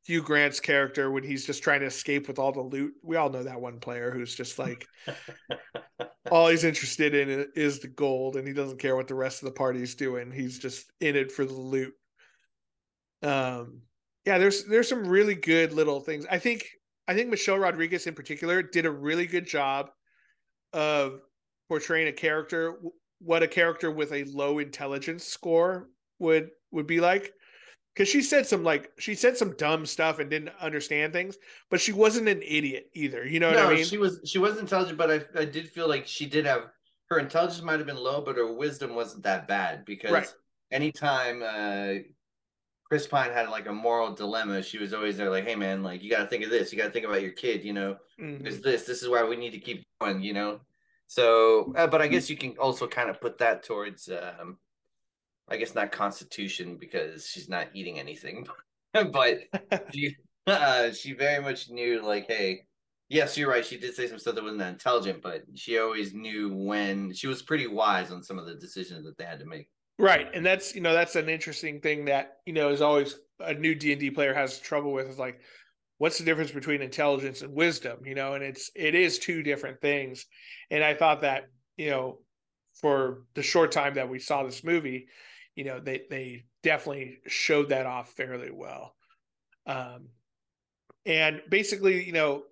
Hugh Grant's character when he's just trying to escape with all the loot. We all know that one player who's just like all he's interested in is the gold, and he doesn't care what the rest of the party's doing. He's just in it for the loot. Um, yeah, there's there's some really good little things. I think I think Michelle Rodriguez in particular did a really good job of portraying a character what a character with a low intelligence score would would be like because she said some like she said some dumb stuff and didn't understand things but she wasn't an idiot either you know no, what i mean she was she was intelligent but i i did feel like she did have her intelligence might have been low but her wisdom wasn't that bad because right. anytime uh Chris Pine had like a moral dilemma. She was always there, like, "Hey, man, like you got to think of this. You got to think about your kid. You know, mm-hmm. is this. This is why we need to keep going. You know." So, uh, but I guess you can also kind of put that towards, um, I guess not Constitution because she's not eating anything, but she, uh, she very much knew, like, hey, yes, you're right. She did say some stuff that wasn't that intelligent, but she always knew when she was pretty wise on some of the decisions that they had to make. Right, and that's you know that's an interesting thing that you know is always a new D and D player has trouble with is like, what's the difference between intelligence and wisdom? You know, and it's it is two different things. And I thought that you know, for the short time that we saw this movie, you know, they they definitely showed that off fairly well. Um, and basically, you know,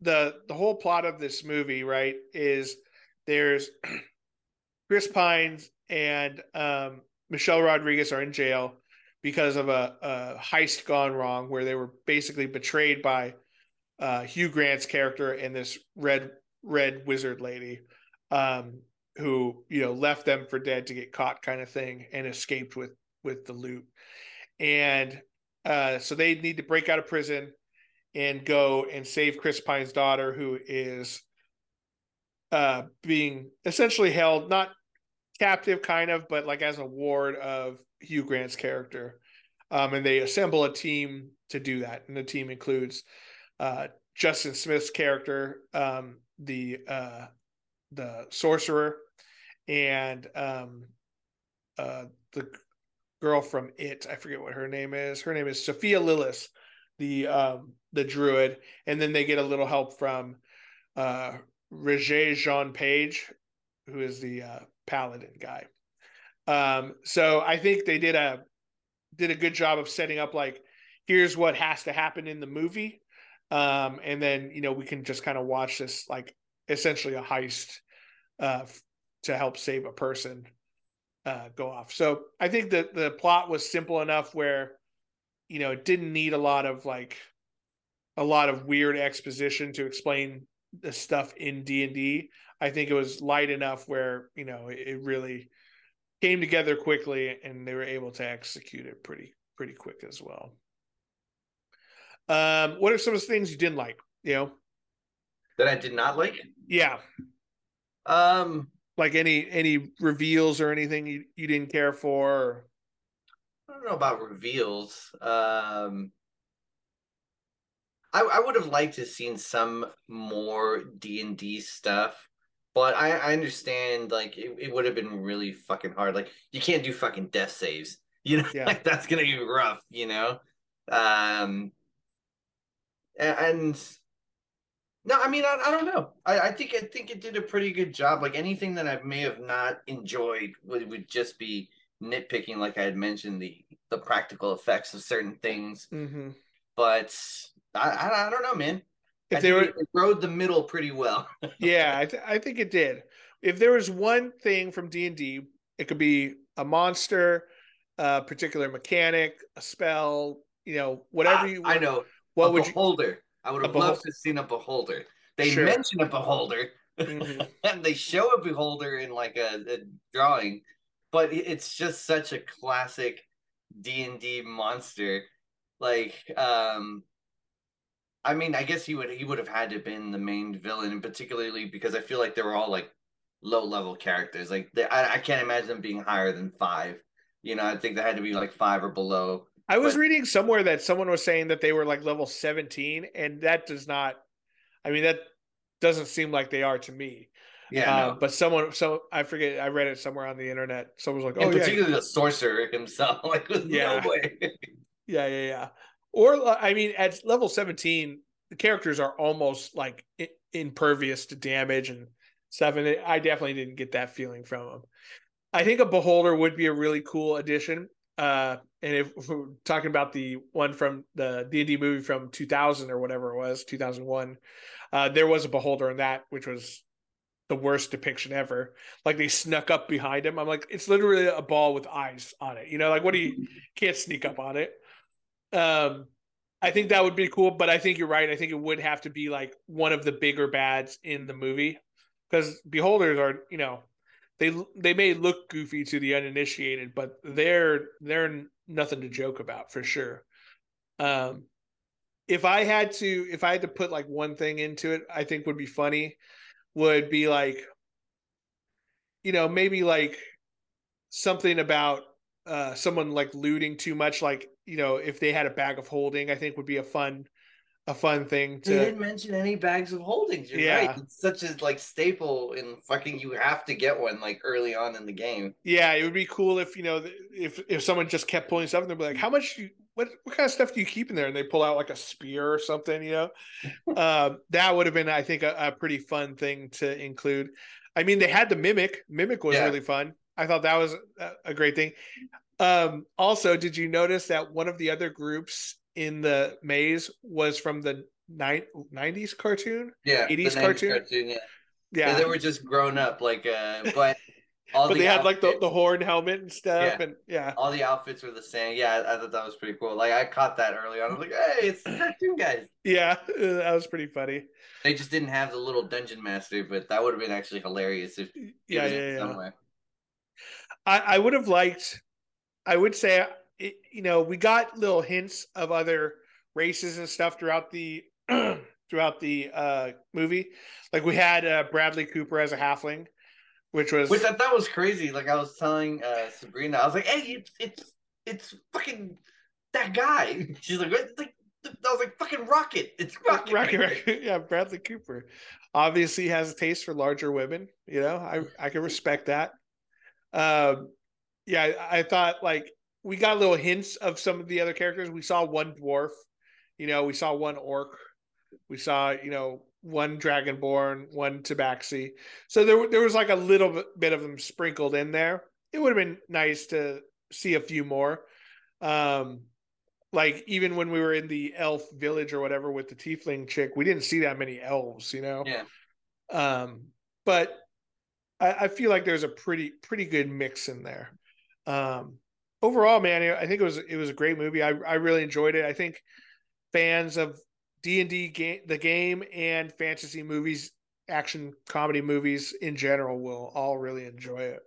the the whole plot of this movie, right, is there's Chris Pines and um, Michelle Rodriguez are in jail because of a, a, heist gone wrong, where they were basically betrayed by uh, Hugh Grant's character and this red red wizard lady, um, who you know left them for dead to get caught, kind of thing, and escaped with with the loot. And uh, so they need to break out of prison and go and save Chris Pine's daughter, who is uh, being essentially held not captive kind of, but like as a ward of Hugh Grant's character. Um, and they assemble a team to do that. And the team includes uh, Justice Smith's character, um, the uh, the sorcerer, and um, uh, the girl from It. I forget what her name is. Her name is Sophia Lillis, the um, the druid. And then they get a little help from uh, Regé-Jean Page, who is the uh, paladin guy. Um, so I think they did a did a good job of setting up like here's what has to happen in the movie, um, and then you know we can just kind of watch this like essentially a heist uh, to help save a person. uh, go off. So I think that the plot was simple enough where, you know, it didn't need a lot of like a lot of weird exposition to explain the stuff in D and D. I think it was light enough where you know it really came together quickly and they were able to execute it pretty pretty quick as well. Um, what are some of the things you didn't like? You know, that I did not like. Yeah. Um, like any any reveals or anything you, you didn't care for. Or... I don't know about reveals. Um, I, I would have liked to have seen some more D and D stuff, but I, I understand like it, it would have been really fucking hard. Like you can't do fucking death saves, you know, yeah. like that's gonna be rough, you know. Um, and, and no, I mean I, I don't know. I, I think I think it did a pretty good job. Like anything that I may have not enjoyed would, would just be nitpicking, like I had mentioned the the practical effects of certain things. Mm-hmm. But I, I, I don't know, man. If I they were it rode the middle pretty well. yeah, I, th- I think it did. If there was one thing from D and D, it could be a monster, a particular mechanic, a spell, you know, whatever you. I know. What a would beholder. you? I would have loved to have seen a beholder. They sure. mention a beholder, mm-hmm. and they show a beholder in like a, a drawing, but it's just such a classic D and D monster. Like, um, I mean, I guess he would he would have had to have been the main villain, and particularly because I feel like they were all like low level characters. Like they, I, I can't imagine them being higher than five. You know, I think they had to be like five or below. I was but, reading somewhere that someone was saying that they were like level 17, and that does not. I mean, that doesn't seem like they are to me. Yeah, uh, no. but someone, so I forget, I read it somewhere on the internet. Someone was like, "Oh, and particularly yeah. the sorcerer himself." Like, yeah. no way. yeah, yeah, yeah. Or I mean, at level 17, the characters are almost like impervious to damage and stuff, and I definitely didn't get that feeling from them. I think a beholder would be a really cool addition. Uh, and if, if we're talking about the one from the D and D movie from 2000 or whatever it was, 2001, uh, there was a beholder in that, which was the worst depiction ever. Like they snuck up behind him. I'm like, it's literally a ball with eyes on it. You know, like what do you can't sneak up on it? Um, I think that would be cool, but I think you're right. I think it would have to be like one of the bigger bads in the movie because beholders are, you know, they they may look goofy to the uninitiated, but they're they're nothing to joke about for sure. Um, if I had to if I had to put like one thing into it, I think would be funny would be like you know, maybe like something about uh someone like looting too much like, you know, if they had a bag of holding, I think would be a fun a fun thing to They didn't mention any bags of holdings. You're yeah. right. It's such a like staple in fucking you have to get one like early on in the game. Yeah, it would be cool if, you know, if if someone just kept pulling stuff and they'd be like, How much you what what kind of stuff do you keep in there? And they pull out like a spear or something, you know. um, that would have been, I think, a, a, pretty fun thing to include. I mean, they had the mimic. Mimic was yeah. really fun. I thought that was a, a great thing. Um, also, did you notice that one of the other groups in the maze was from the ni- 90s cartoon? Yeah, 80s cartoon? cartoon? Yeah. Yeah. they were just grown up, like, uh, but all but the they had outfits, like the, the horn helmet and stuff, yeah. and yeah, all the outfits were the same. Yeah, I, thought that was pretty cool. Like I caught that early on. I was like, hey, it's the cartoon guys. Yeah, that was pretty funny. They just didn't have the little dungeon master, but that would have been actually hilarious if yeah, yeah, yeah. Somewhere. I I would have liked. I would say, it, you know, we got little hints of other races and stuff throughout the throughout the uh movie. Like we had uh, Bradley Cooper as a halfling which was which I thought was crazy. Like I was telling uh, Sabrina, I was like, "Hey, it's it's it's fucking that guy." She's like, "What?" Like I was like, "Fucking Rocket! It's Rocket!" Rocket, Rocket. yeah, Bradley Cooper. Obviously, has a taste for larger women. You know, I I can respect that. Um, yeah, I, I thought like we got little hints of some of the other characters. We saw one dwarf. You know, we saw one orc. We saw, you know, one Dragonborn, one Tabaxi. So there there was like a little bit of them sprinkled in there. It would have been nice to see a few more. Um, like even when we were in the elf village or whatever with the tiefling chick, we didn't see that many elves, you know. Yeah. Um, but I, I feel like there's a pretty pretty good mix in there. Um, overall, man, I think it was it was a great movie. I I really enjoyed it. I think fans of D and D game, the game, and fantasy movies, action comedy movies in general will all really enjoy it.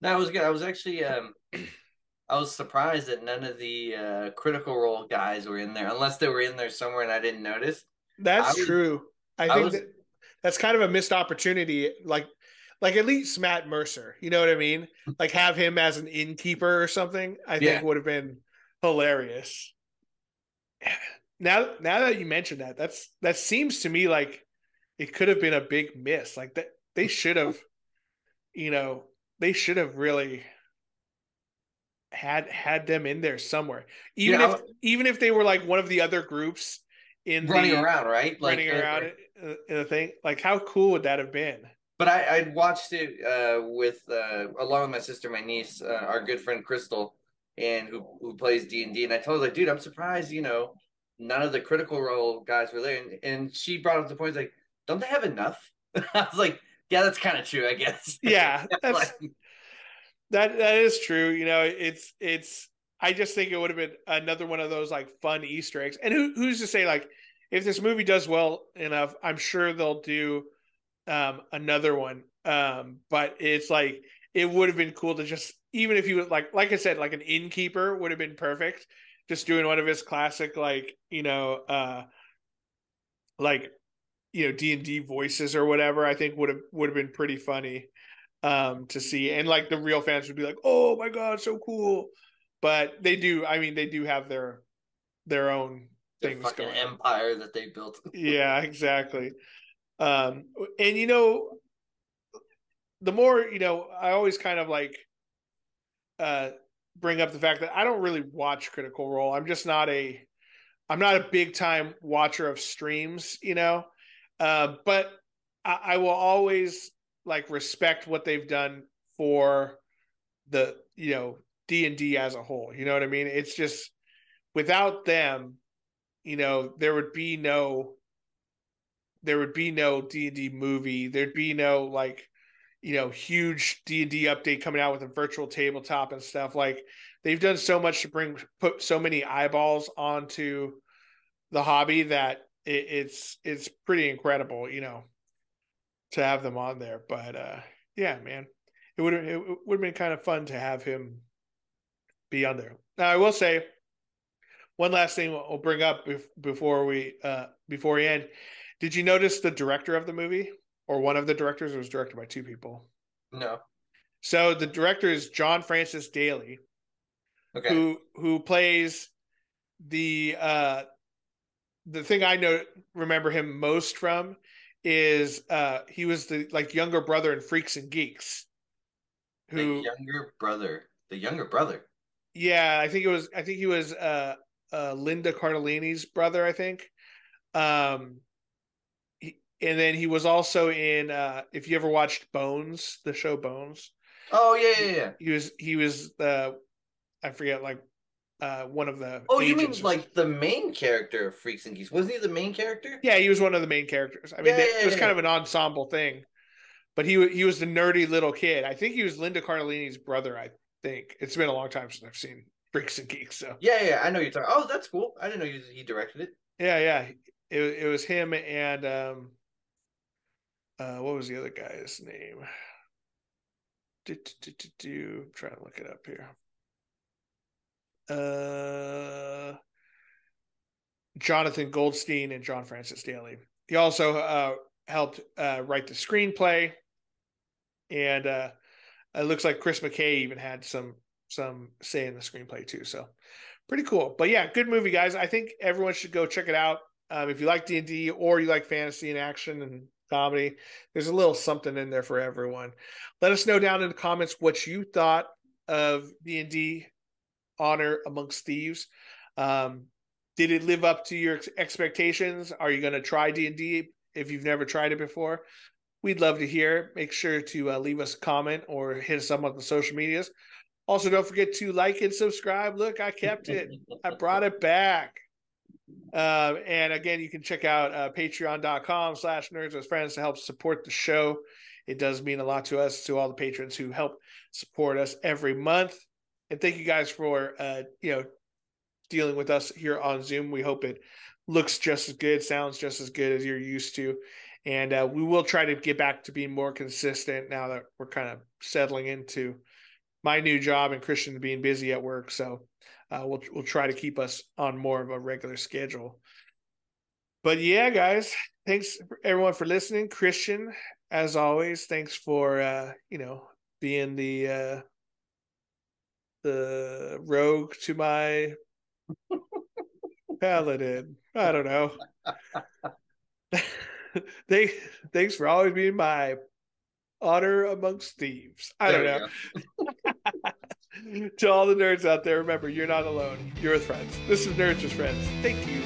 That was good. I was actually um, I was surprised that none of the uh, critical role guys were in there, unless they were in there somewhere and I didn't notice. That's I was, true. I, I think was, that that's kind of a missed opportunity. Like like at least Matt Mercer, you know what I mean? Like have him as an innkeeper or something. I yeah. think would have been hilarious. Now, now that you mentioned that, that's that seems to me like it could have been a big miss. Like that, they should have, you know, they should have really had had them in there somewhere. Even yeah, if even if they were like one of the other groups in running the, around, right? Running like, around uh, in a thing. Like how cool would that have been? But I, I watched it uh, with uh, along with my sister, my niece, uh, our good friend Crystal, and who who plays D and D. And I told her like, dude, I'm surprised, you know, none of the critical role guys were there. And, and she brought up the point like, don't they have enough? I was like, yeah, that's kind of true, I guess. Yeah, that's, like, that that is true. You know, it's it's. I just think it would have been another one of those like fun Easter eggs. And who who's to say like if this movie does well enough, I'm sure they'll do um, another one. Um, but it's like it would have been cool to just even if he was like like I said, like an innkeeper would have been perfect. Just doing one of his classic like you know uh like you know D and D voices or whatever. I think would have would have been pretty funny um to see, and like the real fans would be like, oh my god, so cool. But they do. I mean, they do have their their own things fucking going. empire that they built. yeah, exactly. Um, and you know, the more you know, I always kind of like uh, bring up the fact that I don't really watch Critical Role. I'm just not a, I'm not a big time watcher of streams, you know. Uh, but I, I will always like respect what they've done for the you know D and D as a whole. You know what I mean? It's just without them, you know, there would be no there would be no D&D movie. There'd be no like you know huge D&D update coming out with a virtual tabletop and stuff. Like they've done so much to bring put so many eyeballs onto the hobby that it, it's it's pretty incredible, you know, to have them on there. But uh yeah, man. It would it would have been kind of fun to have him be on there. Now I will say one last thing we'll bring up before we uh before we end did you notice the director of the movie or one of the directors? It was directed by two people. No. So the director is John Francis Daley, okay. who who plays the uh the thing I know remember him most from is uh he was the like younger brother in Freaks and Geeks. Who the younger brother. The younger brother. Yeah, I think it was I think he was uh uh Linda Cardellini's brother, I think. Um and then he was also in uh if you ever watched Bones, the show Bones. Oh yeah, yeah, yeah. He was he was the I forget like uh one of the Oh, you mean like the main character of Freaks and Geeks? Wasn't he the main character? Yeah, he was one of the main characters. I mean, yeah, yeah, it was kind of an ensemble thing. But he he was the nerdy little kid. I think he was Linda Cardellini's brother, I think. It's been a long time since I've seen Freaks and Geeks, so. Yeah, yeah, I know you're talking. Oh, that's cool. I didn't know he directed it. Yeah, yeah. It it was him and um uh, what was the other guy's name? Do, do, do, do, I'm trying to look it up here. Uh, Jonathan Goldstein and John Francis Daley. He also uh, helped uh, write the screenplay, and uh, it looks like Chris McKay even had some some say in the screenplay too. So pretty cool. But yeah, good movie, guys. I think everyone should go check it out. Um, if you like D and D or you like fantasy and action and comedy. There's a little something in there for everyone. Let us know down in the comments what you thought of D&D Honor Amongst Thieves. Um, did it live up to your expectations? Are you going to try D&D if you've never tried it before? We'd love to hear. Make sure to uh, leave us a comment or hit us up on the social medias. Also, don't forget to like and subscribe. Look, I kept it. I brought it back. Uh, and again, you can check out uh, patreon.com slash nerds with friends to help support the show It does mean a lot to us, to all the patrons who help support us every month. And thank you guys for uh, you know dealing with us here on Zoom. We hope it looks just as good, sounds just as good as you're used to. And uh, we will try to get back to being more consistent now that we're kind of settling into my new job and Christian being busy at work. So uh, we'll we'll try to keep us on more of a regular schedule. But yeah, guys, thanks everyone for listening. Christian, as always, thanks for uh, you know being the uh, the rogue to my paladin. I don't know. they thanks for always being my honor amongst thieves. I there don't know. to all the nerds out there, remember you're not alone. You're with friends. This is Nerds with Friends. Thank you